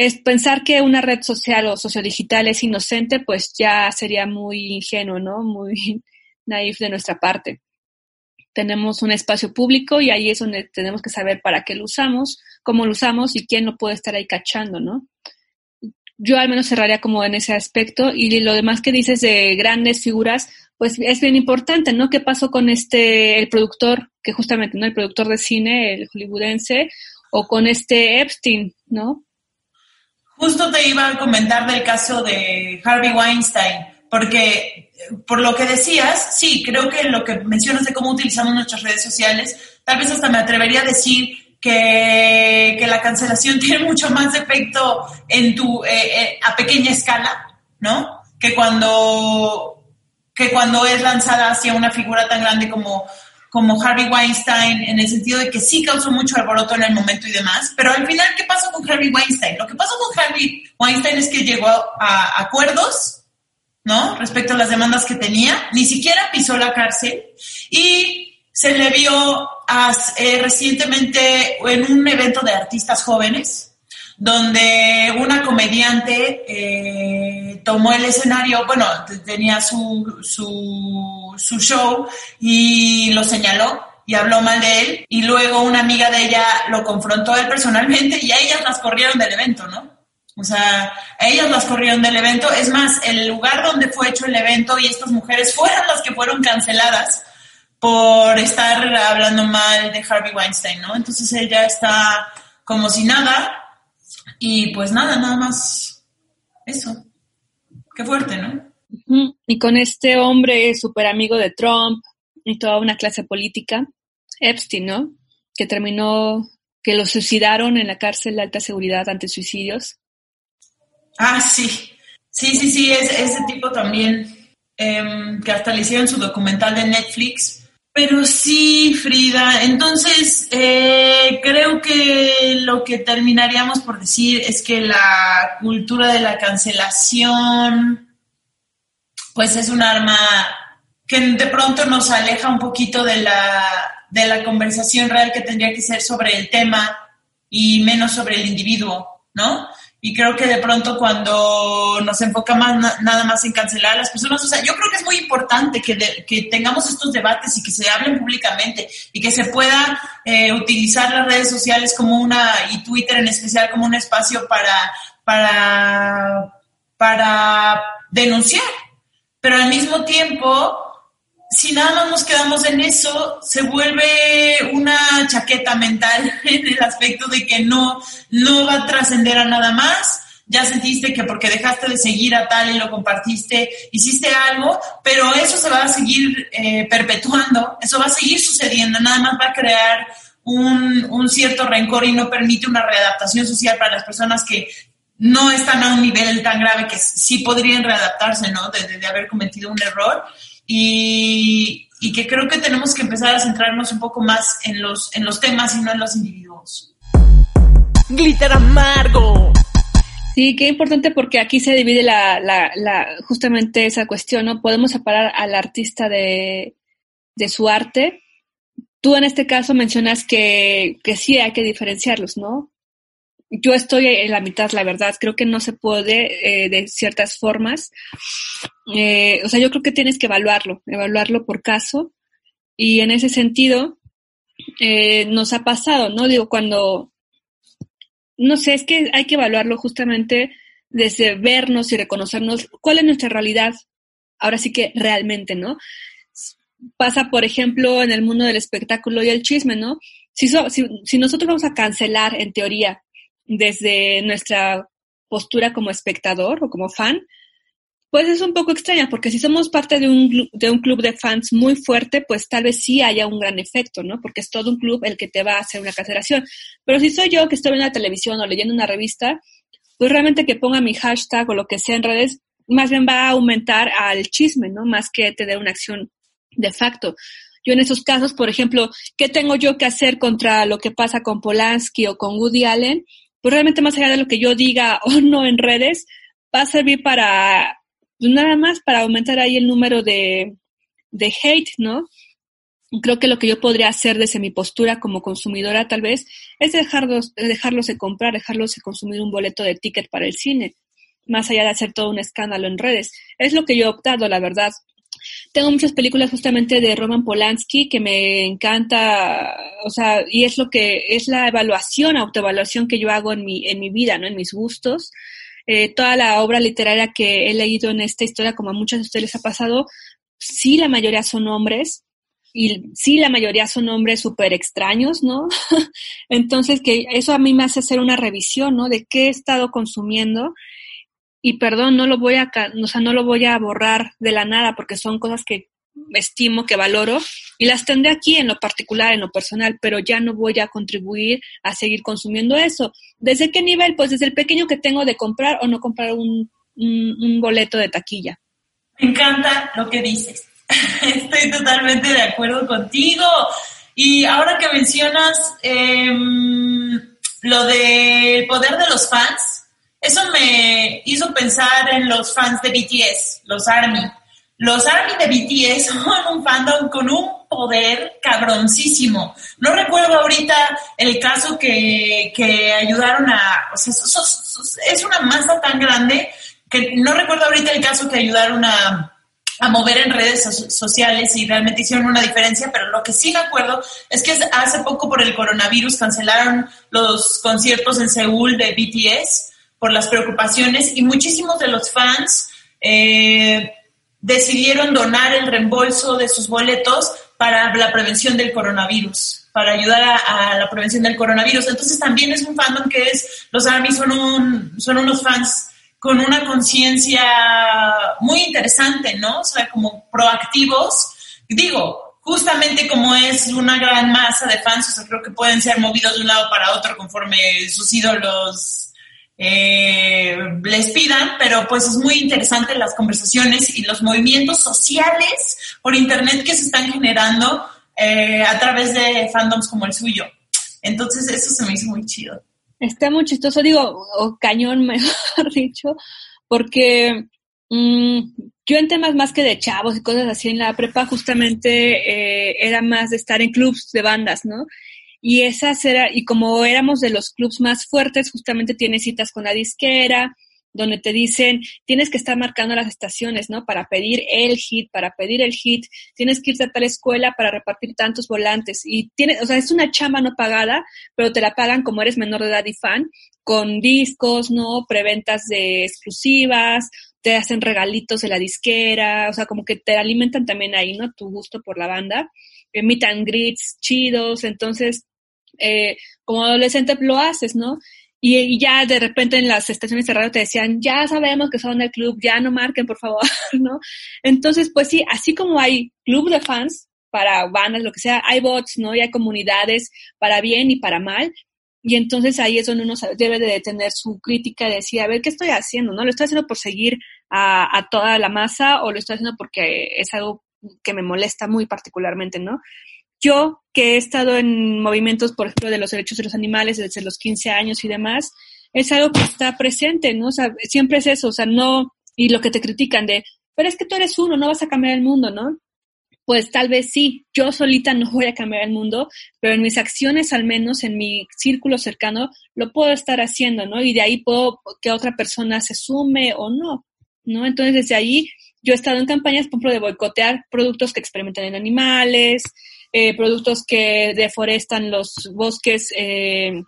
Speaker 2: es pensar que una red social o sociodigital es inocente, pues ya sería muy ingenuo, ¿no? Muy [LAUGHS] naif de nuestra parte. Tenemos un espacio público y ahí es donde tenemos que saber para qué lo usamos, cómo lo usamos y quién lo puede estar ahí cachando, ¿no? Yo al menos cerraría como en ese aspecto y lo demás que dices de grandes figuras, pues es bien importante, ¿no? ¿Qué pasó con este, el productor, que justamente, ¿no? El productor de cine, el hollywoodense, o con este Epstein, ¿no?
Speaker 3: Justo te iba a comentar del caso de Harvey Weinstein, porque por lo que decías, sí, creo que lo que mencionas de cómo utilizamos nuestras redes sociales, tal vez hasta me atrevería a decir que, que la cancelación [LAUGHS] tiene mucho más efecto en tu, eh, eh, a pequeña escala, ¿no? Que cuando, que cuando es lanzada hacia una figura tan grande como como Harvey Weinstein, en el sentido de que sí causó mucho alboroto en el momento y demás, pero al final, ¿qué pasó con Harvey Weinstein? Lo que pasó con Harvey Weinstein es que llegó a, acuerdos, ¿no? Respecto a las demandas que tenía, ni siquiera pisó la cárcel y se le vio eh, recientemente en un evento de artistas jóvenes, donde una comediante eh, tomó el escenario, bueno, tenía su, su, show y lo señaló y habló mal de él y luego una amiga de ella lo confrontó él personalmente y a ellas las corrieron del evento, ¿no? O sea, ellas las corrieron del evento. Es más, el lugar donde fue hecho el evento y estas mujeres fueron las que fueron canceladas por estar hablando mal de Harvey Weinstein, ¿no? Entonces ella está como si nada y pues nada, nada más eso. Qué fuerte, ¿no?
Speaker 2: Y con este hombre súper amigo de Trump y toda una clase política, Epstein, ¿no? Que terminó, que lo suicidaron en la cárcel de alta seguridad ante suicidios.
Speaker 3: Ah, sí. Sí, sí, sí, es, ese tipo también, em, que hasta le hicieron su documental de Netflix. Pero sí, Frida, entonces eh, creo que lo que terminaríamos por decir es que la cultura de la cancelación, pues es un arma que de pronto nos aleja un poquito de la, de la conversación real que tendría que ser sobre el tema y menos sobre el individuo, ¿no? Y creo que de pronto cuando nos enfoca más, na- nada más en cancelar a las personas, o sea, yo creo que es muy importante que, que tengamos estos debates y que se hablen públicamente y que se pueda eh, utilizar las redes sociales como una, y Twitter en especial como un espacio para, para, para denunciar. Pero al mismo tiempo, si nada más nos quedamos en eso, se vuelve una chaqueta mental [LAUGHS] en el aspecto de que no, no va a trascender a nada más. Ya sentiste que porque dejaste de seguir a tal y lo compartiste, hiciste algo, pero eso se va a seguir eh, perpetuando, eso va a seguir sucediendo, nada más va a crear un, un cierto rencor y no permite una readaptación social para las personas que no están a un nivel tan grave que sí podrían readaptarse, ¿no? De, de- de haber cometido un error y, y que creo que tenemos que empezar a centrarnos un poco más en los, en los temas y no en los individuos.
Speaker 4: Glitter amargo.
Speaker 2: Sí, qué importante porque aquí se divide la, la, la, justamente esa cuestión, ¿no? Podemos separar al artista de, de su arte. Tú en este caso mencionas que, que sí hay que diferenciarlos, ¿no? Yo estoy en la mitad, la verdad. Creo que no se puede eh, de ciertas formas. Eh, o sea, yo creo que tienes que evaluarlo, evaluarlo por caso. Y en ese sentido, eh, nos ha pasado, ¿no? Digo, cuando no sé, es que hay que evaluarlo justamente desde vernos y reconocernos cuál es nuestra realidad, ahora sí que realmente, ¿no? Pasa, por ejemplo, en el mundo del espectáculo y el chisme, ¿no? Si, si, si nosotros vamos a cancelar, en teoría, desde nuestra postura como espectador o como fan, pues es un poco extraña, porque si somos parte de un, de un club de fans muy fuerte, pues tal vez sí haya un gran efecto, ¿no? Porque es todo un club el que te va a hacer una cancelación. Pero si soy yo que estoy viendo la televisión o leyendo una revista, pues realmente que ponga mi hashtag o lo que sea en redes, más bien va a aumentar al chisme, ¿no? Más que tener una acción de facto. Yo en esos casos, por ejemplo, ¿qué tengo yo que hacer contra lo que pasa con Polanski o con Woody Allen? Pues realmente más allá de lo que yo diga [LAUGHS] o no en redes, va a servir para nada más para aumentar ahí el número de, de hate, ¿no? Creo que lo que yo podría hacer desde mi postura como consumidora tal vez es dejarlos, dejarlos de comprar, dejarlos de consumir un boleto de ticket para el cine, más allá de hacer todo un escándalo en redes. Es lo que yo he optado, la verdad. Tengo muchas películas justamente de Roman Polanski que me encanta, o sea, y es lo que es la evaluación, autoevaluación que yo hago en mi, en mi vida, ¿no? En mis gustos eh, toda la obra literaria que he leído en esta historia, como a muchos de ustedes les ha pasado, sí la mayoría son hombres y sí la mayoría son hombres súper extraños, ¿no? [LAUGHS] Entonces, que eso a mí me hace hacer una revisión, ¿no? De qué he estado consumiendo y perdón, no lo voy a, o sea, no lo voy a borrar de la nada porque son cosas que estimo, que valoro y las tendré aquí en lo particular, en lo personal, pero ya no voy a contribuir a seguir consumiendo eso. ¿Desde qué nivel? Pues desde el pequeño que tengo de comprar o no comprar un, un, boleto de taquilla.
Speaker 3: Me encanta lo que dices. [LAUGHS] Estoy totalmente de acuerdo contigo. Y ahora que mencionas eh, lo del poder de los fans, eso me hizo pensar en los fans de BTS, los ARMY. Los ARMY de BTS son un fandom con un poder cabroncísimo. No recuerdo ahorita el caso que, que ayudaron a... O sea, es una masa tan grande que no recuerdo ahorita el caso que ayudaron a, a mover en redes so sociales y realmente hicieron una diferencia, pero lo que sí me acuerdo es que hace poco por el coronavirus cancelaron los conciertos en Seúl de BTS por las preocupaciones y muchísimos de los fans eh, decidieron donar el reembolso de sus boletos para la prevención del coronavirus, para ayudar a, la prevención del coronavirus. Entonces también es un fandom que es, los ARMY son, un, son unos fans con una conciencia muy interesante, ¿no? O sea, como proactivos. Digo, justamente como es una gran masa de fans, o sea, creo que pueden ser movidos de un lado para otro conforme sus ídolos eh, les pidan, pero pues es muy interesante las conversaciones y los movimientos sociales por Internet que se están generando eh, a través de fandoms como el suyo. Entonces eso se me hizo muy chido.
Speaker 2: Está muy chistoso, digo, o cañón, [LAUGHS] mejor dicho, porque mmm, yo en temas más que de chavos y cosas así en la prepa justamente eh, era más de estar en clubs de bandas, ¿no? Y esas era, y como éramos de los clubs más fuertes, justamente tienes citas con la disquera, donde te dicen, tienes que estar marcando las estaciones, ¿no? Para pedir el hit, para pedir el hit, tienes que irte a tal escuela para repartir tantos volantes. Y tienes, o sea, es una chamba no pagada, pero te la pagan como eres menor de edad y fan, con discos, ¿no? Preventas de exclusivas, te hacen regalitos de la disquera, o sea, como que te alimentan también ahí, ¿no? Tu gusto por la banda. Emitan grits chidos, entonces, eh, como adolescente lo haces, ¿no? Y, ya de repente en las estaciones de radio te decían, ya sabemos que son del club, ya no marquen, por favor, [LAUGHS] ¿no? Entonces, pues sí, así como hay club de fans para bandas, lo que sea, hay bots, ¿no? Y hay comunidades para bien y para mal. Y entonces ahí es donde uno debe de tener su crítica de decir, a ver, ¿qué estoy haciendo? ¿No? ¿Lo estoy haciendo por seguir a, a toda la masa o lo estoy haciendo porque es algo que me molesta muy particularmente, ¿no? Yo que he estado en movimientos, por ejemplo, de los derechos de los animales desde los 15 años y demás, es algo que está presente, ¿no? O sea, siempre es eso, o sea, no, y lo que te critican de, pero es que tú eres uno, no vas a cambiar el mundo, ¿no? Pues tal vez sí, yo solita no voy a cambiar el mundo, pero en mis acciones, al menos en mi círculo cercano, lo puedo estar haciendo, ¿no? Y de ahí puedo que otra persona se sume o no, ¿no? Entonces, desde ahí, yo he estado en campañas, por ejemplo, de boicotear productos que experimentan en animales, eh, productos que deforestan los bosques, eh,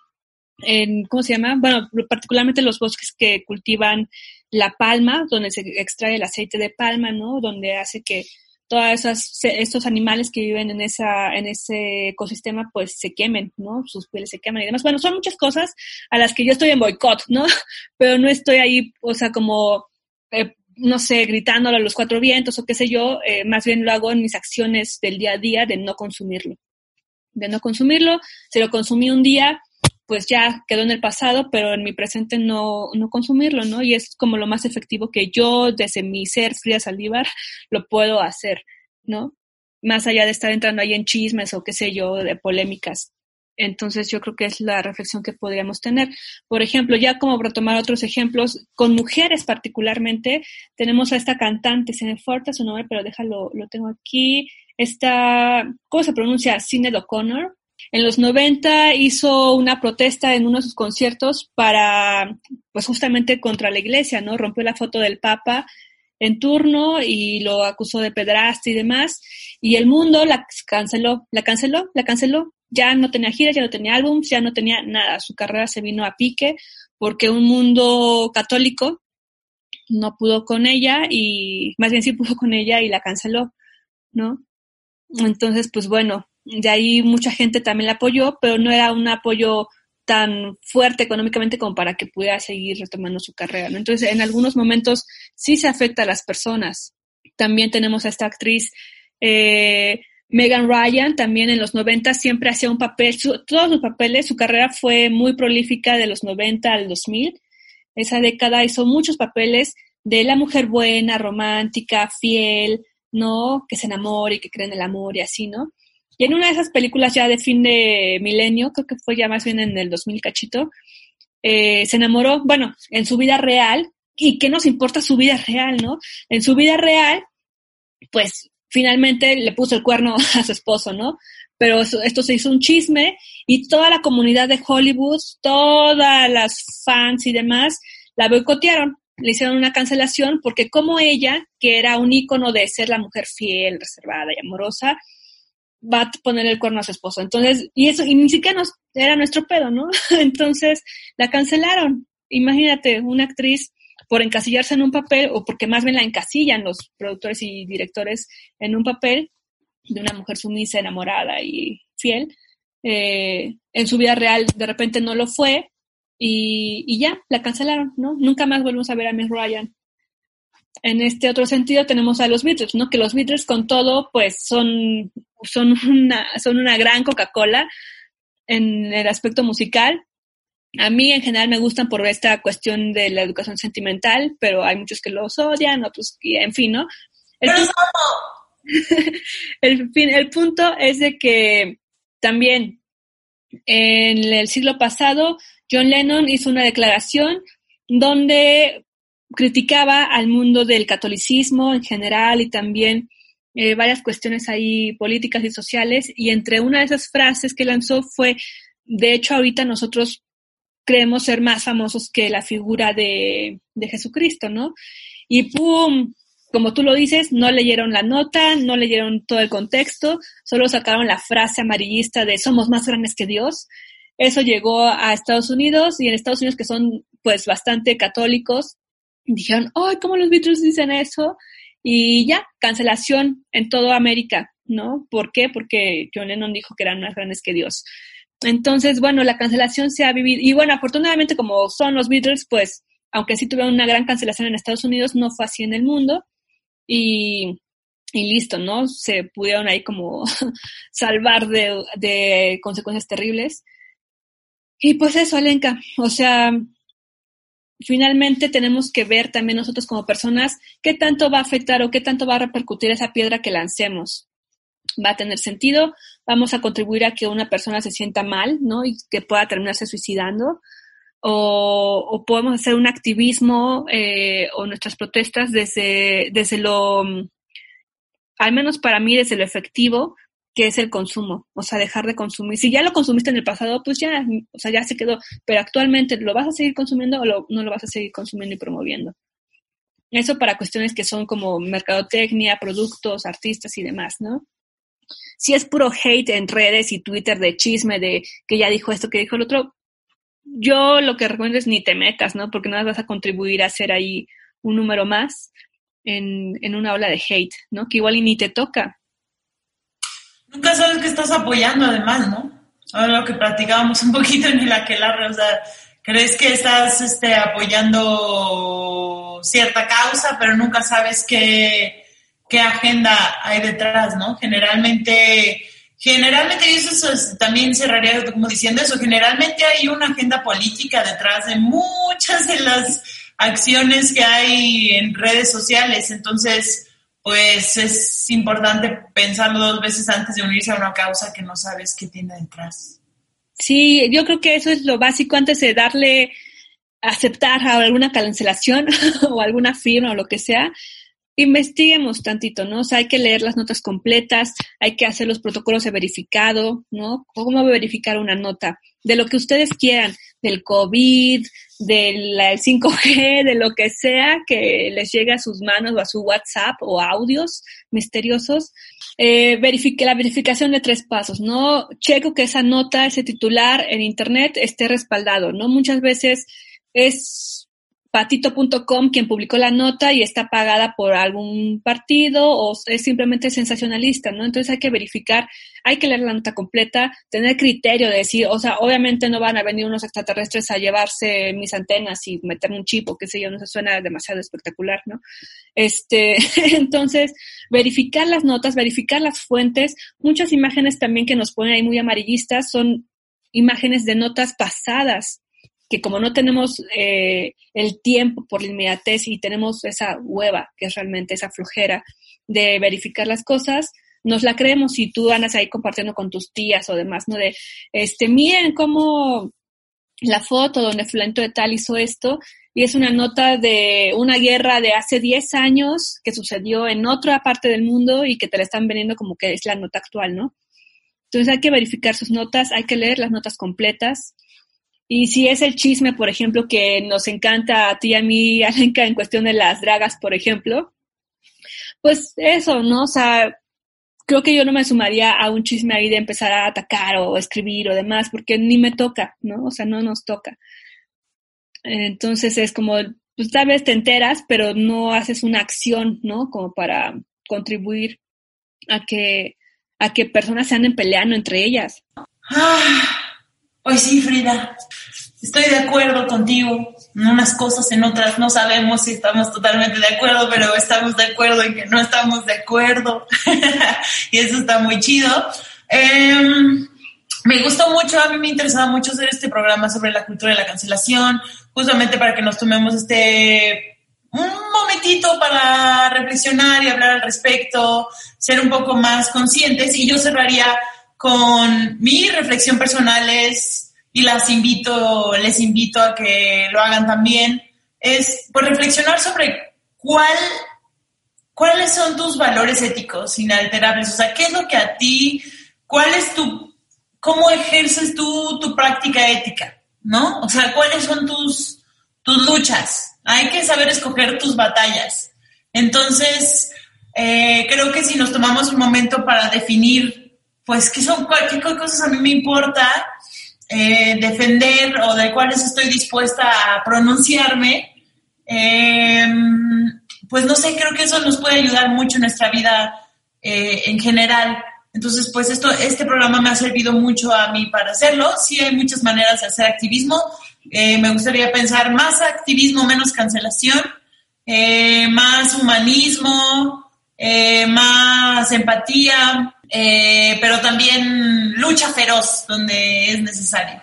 Speaker 2: en, ¿cómo se llama? Bueno, particularmente los bosques que cultivan la palma, donde se extrae el aceite de palma, ¿no? Donde hace que todos estos animales que viven en, esa, en ese ecosistema pues se quemen, ¿no? Sus pieles se queman y demás. Bueno, son muchas cosas a las que yo estoy en boicot, ¿no? [LAUGHS] Pero no estoy ahí, o sea, como eh, no sé, gritándolo a los cuatro vientos o qué sé yo, eh, más bien lo hago en mis acciones del día a día de no consumirlo. De no consumirlo, si lo consumí un día, pues ya quedó en el pasado, pero en mi presente no, no consumirlo, ¿no? Y es como lo más efectivo que yo, desde mi ser fría salivar, lo puedo hacer, ¿no? Más allá de estar entrando ahí en chismes o qué sé yo, de polémicas. Entonces yo creo que es la reflexión que podríamos tener. Por ejemplo, ya como retomar otros ejemplos, con mujeres particularmente, tenemos a esta cantante, se me su nombre, pero déjalo, lo tengo aquí, esta, ¿cómo se pronuncia? Sinead O'Connor. En los 90 hizo una protesta en uno de sus conciertos para, pues justamente contra la iglesia, ¿no? Rompió la foto del Papa en turno y lo acusó de pedraste y demás. Y el mundo la canceló, la canceló, la canceló ya no tenía giras, ya no tenía álbums, ya no tenía nada. Su carrera se vino a pique porque un mundo católico no pudo con ella y más bien sí pudo con ella y la canceló, ¿no? Entonces, pues bueno, de ahí mucha gente también la apoyó, pero no era un apoyo tan fuerte económicamente como para que pudiera seguir retomando su carrera. Entonces, en algunos momentos sí se afecta a las personas. También tenemos a esta actriz eh, Megan Ryan también en los 90 siempre hacía un papel, todos los papeles, su carrera fue muy prolífica de los 90 al 2000. Esa década hizo muchos papeles de la mujer buena, romántica, fiel, ¿no? Que se enamora y que cree en el amor y así, ¿no? Y en una de esas películas ya de fin de milenio, creo que fue ya más bien en el 2000 cachito, eh, se enamoró, bueno, en su vida real, y qué nos importa su vida real, ¿no? En su vida real, pues finalmente le puso el cuerno [LAUGHS] a su esposo, ¿no? Pero esto se hizo un chisme y toda la comunidad de Hollywood, todas las fans y demás, la boicotearon, le hicieron una cancelación porque como ella, que era un ícono de ser la mujer fiel, reservada y amorosa, va a poner el cuerno a su esposo. Entonces, y eso, y ni siquiera nos, era nuestro pedo, ¿no? [LAUGHS] Entonces, la cancelaron. imagínate, una actriz por encasillarse en un papel o porque más bien la encasillan los productores y directores en un papel de una mujer sumisa, enamorada y fiel, eh, en su vida real de repente no lo fue y, y, ya, la cancelaron, ¿no? Nunca más volvemos a ver a Miss Ryan. En este otro sentido tenemos a los Beatles, ¿no? Que los Beatles con todo, pues son, son, una, son una gran Coca-Cola en el aspecto musical. A mí en general me gustan por esta cuestión de la educación sentimental, pero hay muchos que los odian, otros, en fin, ¿no? El, [LAUGHS] el, fin, el punto es de que también en el siglo pasado John Lennon hizo una declaración donde criticaba al mundo del catolicismo en general y también eh, varias cuestiones ahí políticas y sociales y entre una de esas frases que lanzó fue, de hecho ahorita nosotros creemos ser más famosos que la figura de, de Jesucristo, ¿no? Y ¡pum! Como tú lo dices, no leyeron la nota, no leyeron todo el contexto, solo sacaron la frase amarillista de somos más grandes que Dios. Eso llegó a Estados Unidos y en Estados Unidos que son pues bastante católicos, dijeron, ¡ay, cómo los Beatles dicen eso! Y ya, cancelación en toda América, ¿no? ¿Por qué? Porque John Lennon dijo que eran más grandes que Dios. Entonces, bueno, la cancelación se ha vivido. Y bueno, afortunadamente, como son los Beatles, pues, aunque sí tuvieron una gran cancelación en Estados Unidos, no fue así en el mundo. Y, y listo, ¿no? Se pudieron ahí como [LAUGHS] salvar de, de consecuencias terribles. Y pues eso, Alenka. O sea, finalmente tenemos que ver también nosotros como personas qué tanto va a afectar o qué tanto va a repercutir esa piedra que lancemos. Va a tener sentido, vamos a contribuir a que una persona se sienta mal, ¿no? Y que pueda terminarse suicidando. O, o podemos hacer un activismo eh, o nuestras protestas desde, desde lo, al menos para mí, desde lo efectivo, que es el consumo, o sea, dejar de consumir. Si ya lo consumiste en el pasado, pues ya, o sea, ya se quedó, pero actualmente lo vas a seguir consumiendo o no lo vas a seguir consumiendo y promoviendo. Eso para cuestiones que son como mercadotecnia, productos, artistas y demás, ¿no? Si es puro hate en redes y Twitter de chisme de que ya dijo esto, que dijo el otro, yo lo que recomiendo es ni te metas, ¿no? Porque nada vas a contribuir a hacer ahí un número más en, en una ola de hate, ¿no? Que igual y ni te toca
Speaker 3: nunca sabes que estás apoyando además, ¿no? Ahora lo que platicábamos un poquito en el aquelarre, o sea, crees que estás este, apoyando cierta causa, pero nunca sabes qué, qué agenda hay detrás, ¿no? Generalmente, generalmente, y eso también cerraría como diciendo eso, generalmente hay una agenda política detrás de muchas de las acciones que hay en redes sociales, entonces pues es importante pensarlo dos veces antes de unirse a una causa que no sabes qué tiene detrás.
Speaker 2: Sí, yo creo que eso es lo básico antes de darle, aceptar alguna cancelación [LAUGHS] o alguna firma o lo que sea, investiguemos tantito, ¿no? O sea, hay que leer las notas completas, hay que hacer los protocolos de verificado, ¿no? ¿Cómo verificar una nota? De lo que ustedes quieran, del COVID, del 5G, de lo que sea que les llegue a sus manos o a su WhatsApp o audios misteriosos. Eh, verifique la verificación de tres pasos, ¿no? Checo que esa nota, ese titular en Internet esté respaldado, ¿no? Muchas veces es patito.com quien publicó la nota y está pagada por algún partido o es simplemente sensacionalista, ¿no? Entonces hay que verificar, hay que leer la nota completa, tener criterio de decir, o sea, obviamente no van a venir unos extraterrestres a llevarse mis antenas y meterme un chip o qué sé yo, no se suena demasiado espectacular, ¿no? Este, [LAUGHS] entonces, verificar las notas, verificar las fuentes, muchas imágenes también que nos ponen ahí muy amarillistas son imágenes de notas pasadas, que como no tenemos eh, el tiempo por la inmediatez y tenemos esa hueva, que es realmente esa flojera de verificar las cosas, nos la creemos y tú andas ahí compartiendo con tus tías o demás, ¿no? De, este, miren cómo la foto donde Fulanito de tal hizo esto y es una nota de una guerra de hace 10 años que sucedió en otra parte del mundo y que te la están vendiendo como que es la nota actual, ¿no? Entonces hay que verificar sus notas, hay que leer las notas completas, y si es el chisme, por ejemplo, que nos encanta a ti y a mí, [LAUGHS] Alenka, en cuestión de las dragas, por ejemplo, pues eso, ¿no? O sea, creo que yo no me sumaría a un chisme ahí de empezar a atacar o escribir o demás, porque ni me toca, ¿no? O sea, no nos toca. Entonces es como, pues tal vez te enteras, pero no haces una acción, ¿no? Como para contribuir a que, a que personas se anden peleando entre ellas.
Speaker 3: Pues sí, Frida, estoy de acuerdo contigo. En unas cosas, en otras no sabemos si estamos totalmente de acuerdo, pero estamos de acuerdo en que no estamos de acuerdo. [LAUGHS] y eso está muy chido. Em, me gustó mucho, a mí me interesaba mucho hacer este programa sobre la cultura de la cancelación, justamente para que nos tomemos este un momentito para reflexionar y hablar al respecto, ser un poco más conscientes. Y yo cerraría con mi reflexión personal es, y las invito, les invito a que lo hagan también, es pues reflexionar sobre cuál, cuáles son tus valores éticos inalterables. O sea, qué es lo que a ti, cuál es tu, cómo ejerces tú tu práctica ética, ¿no? O sea, cuáles son tus, tus luchas hay que saber escoger tus batallas. Entonces, eh, creo que si nos tomamos un momento para definir, pues, qué son, qué cosas a mí me importa eh, defender o de cuáles estoy dispuesta a pronunciarme, em, pues no sé, creo que eso nos puede ayudar mucho en nuestra vida eh, en general. Entonces, pues esto, este programa me ha servido mucho a mí para hacerlo. Sí hay muchas maneras de hacer activismo. Eh, me gustaría pensar más activismo, menos cancelación, más humanismo, más empatía, pero también lucha feroz donde es necesario.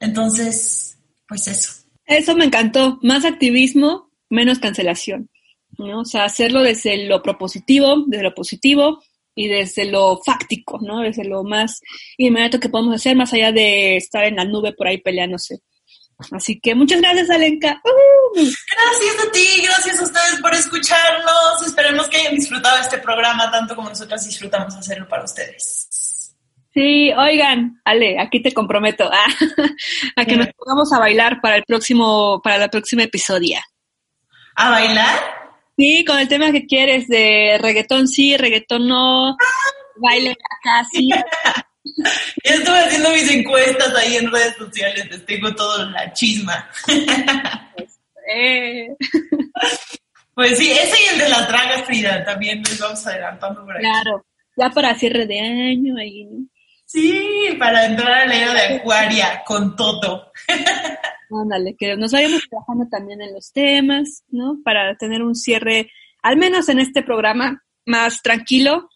Speaker 3: Entonces, pues eso.
Speaker 2: Eso me encantó, más activismo, menos cancelación. ¿no? O sea, hacerlo desde lo propositivo, desde lo positivo, y desde lo fáctico, ¿no? Desde lo más inmediato que podemos hacer, más allá de estar en la nube por ahí peleándose. Así que muchas gracias, Alenka.
Speaker 3: ¡Uh! Gracias a ti, gracias a ustedes por escucharnos. Esperemos que hayan disfrutado este programa tanto como nosotras disfrutamos hacerlo para ustedes.
Speaker 2: Sí, oigan, Ale, aquí te comprometo ah, [LAUGHS] a que nos pongamos a bailar para el próximo, para la próxima episodio.
Speaker 3: ¿A bailar?
Speaker 2: Sí, con el tema que quieres de reggaetón sí, reggaetón no, baile acá sí. [LAUGHS] [LAUGHS]
Speaker 3: Ya estuve haciendo mis encuestas ahí en redes sociales, les tengo todo la chisma. Eh. [LAUGHS] Pues sí, ese y el de las dragas, Frida, también nos vamos adelantando por ahí.
Speaker 2: Claro, ya para cierre de año ahí, ¿no?
Speaker 3: Sí, para entrar al año de Acuaria con todo. [LAUGHS]
Speaker 2: Ándale, que nos vayamos trabajando también en los temas, ¿no? Para tener un cierre, al menos en este programa, más tranquilo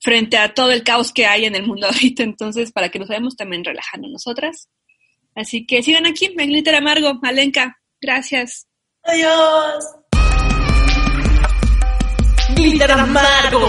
Speaker 2: frente a todo el caos que hay en el mundo [LAUGHS] ahorita. Entonces, para que nos vayamos también relajando nosotras. Así que sigan aquí, en Glitter Amargo, Alenka. Gracias.
Speaker 3: Adiós.
Speaker 4: Glitter Amargo.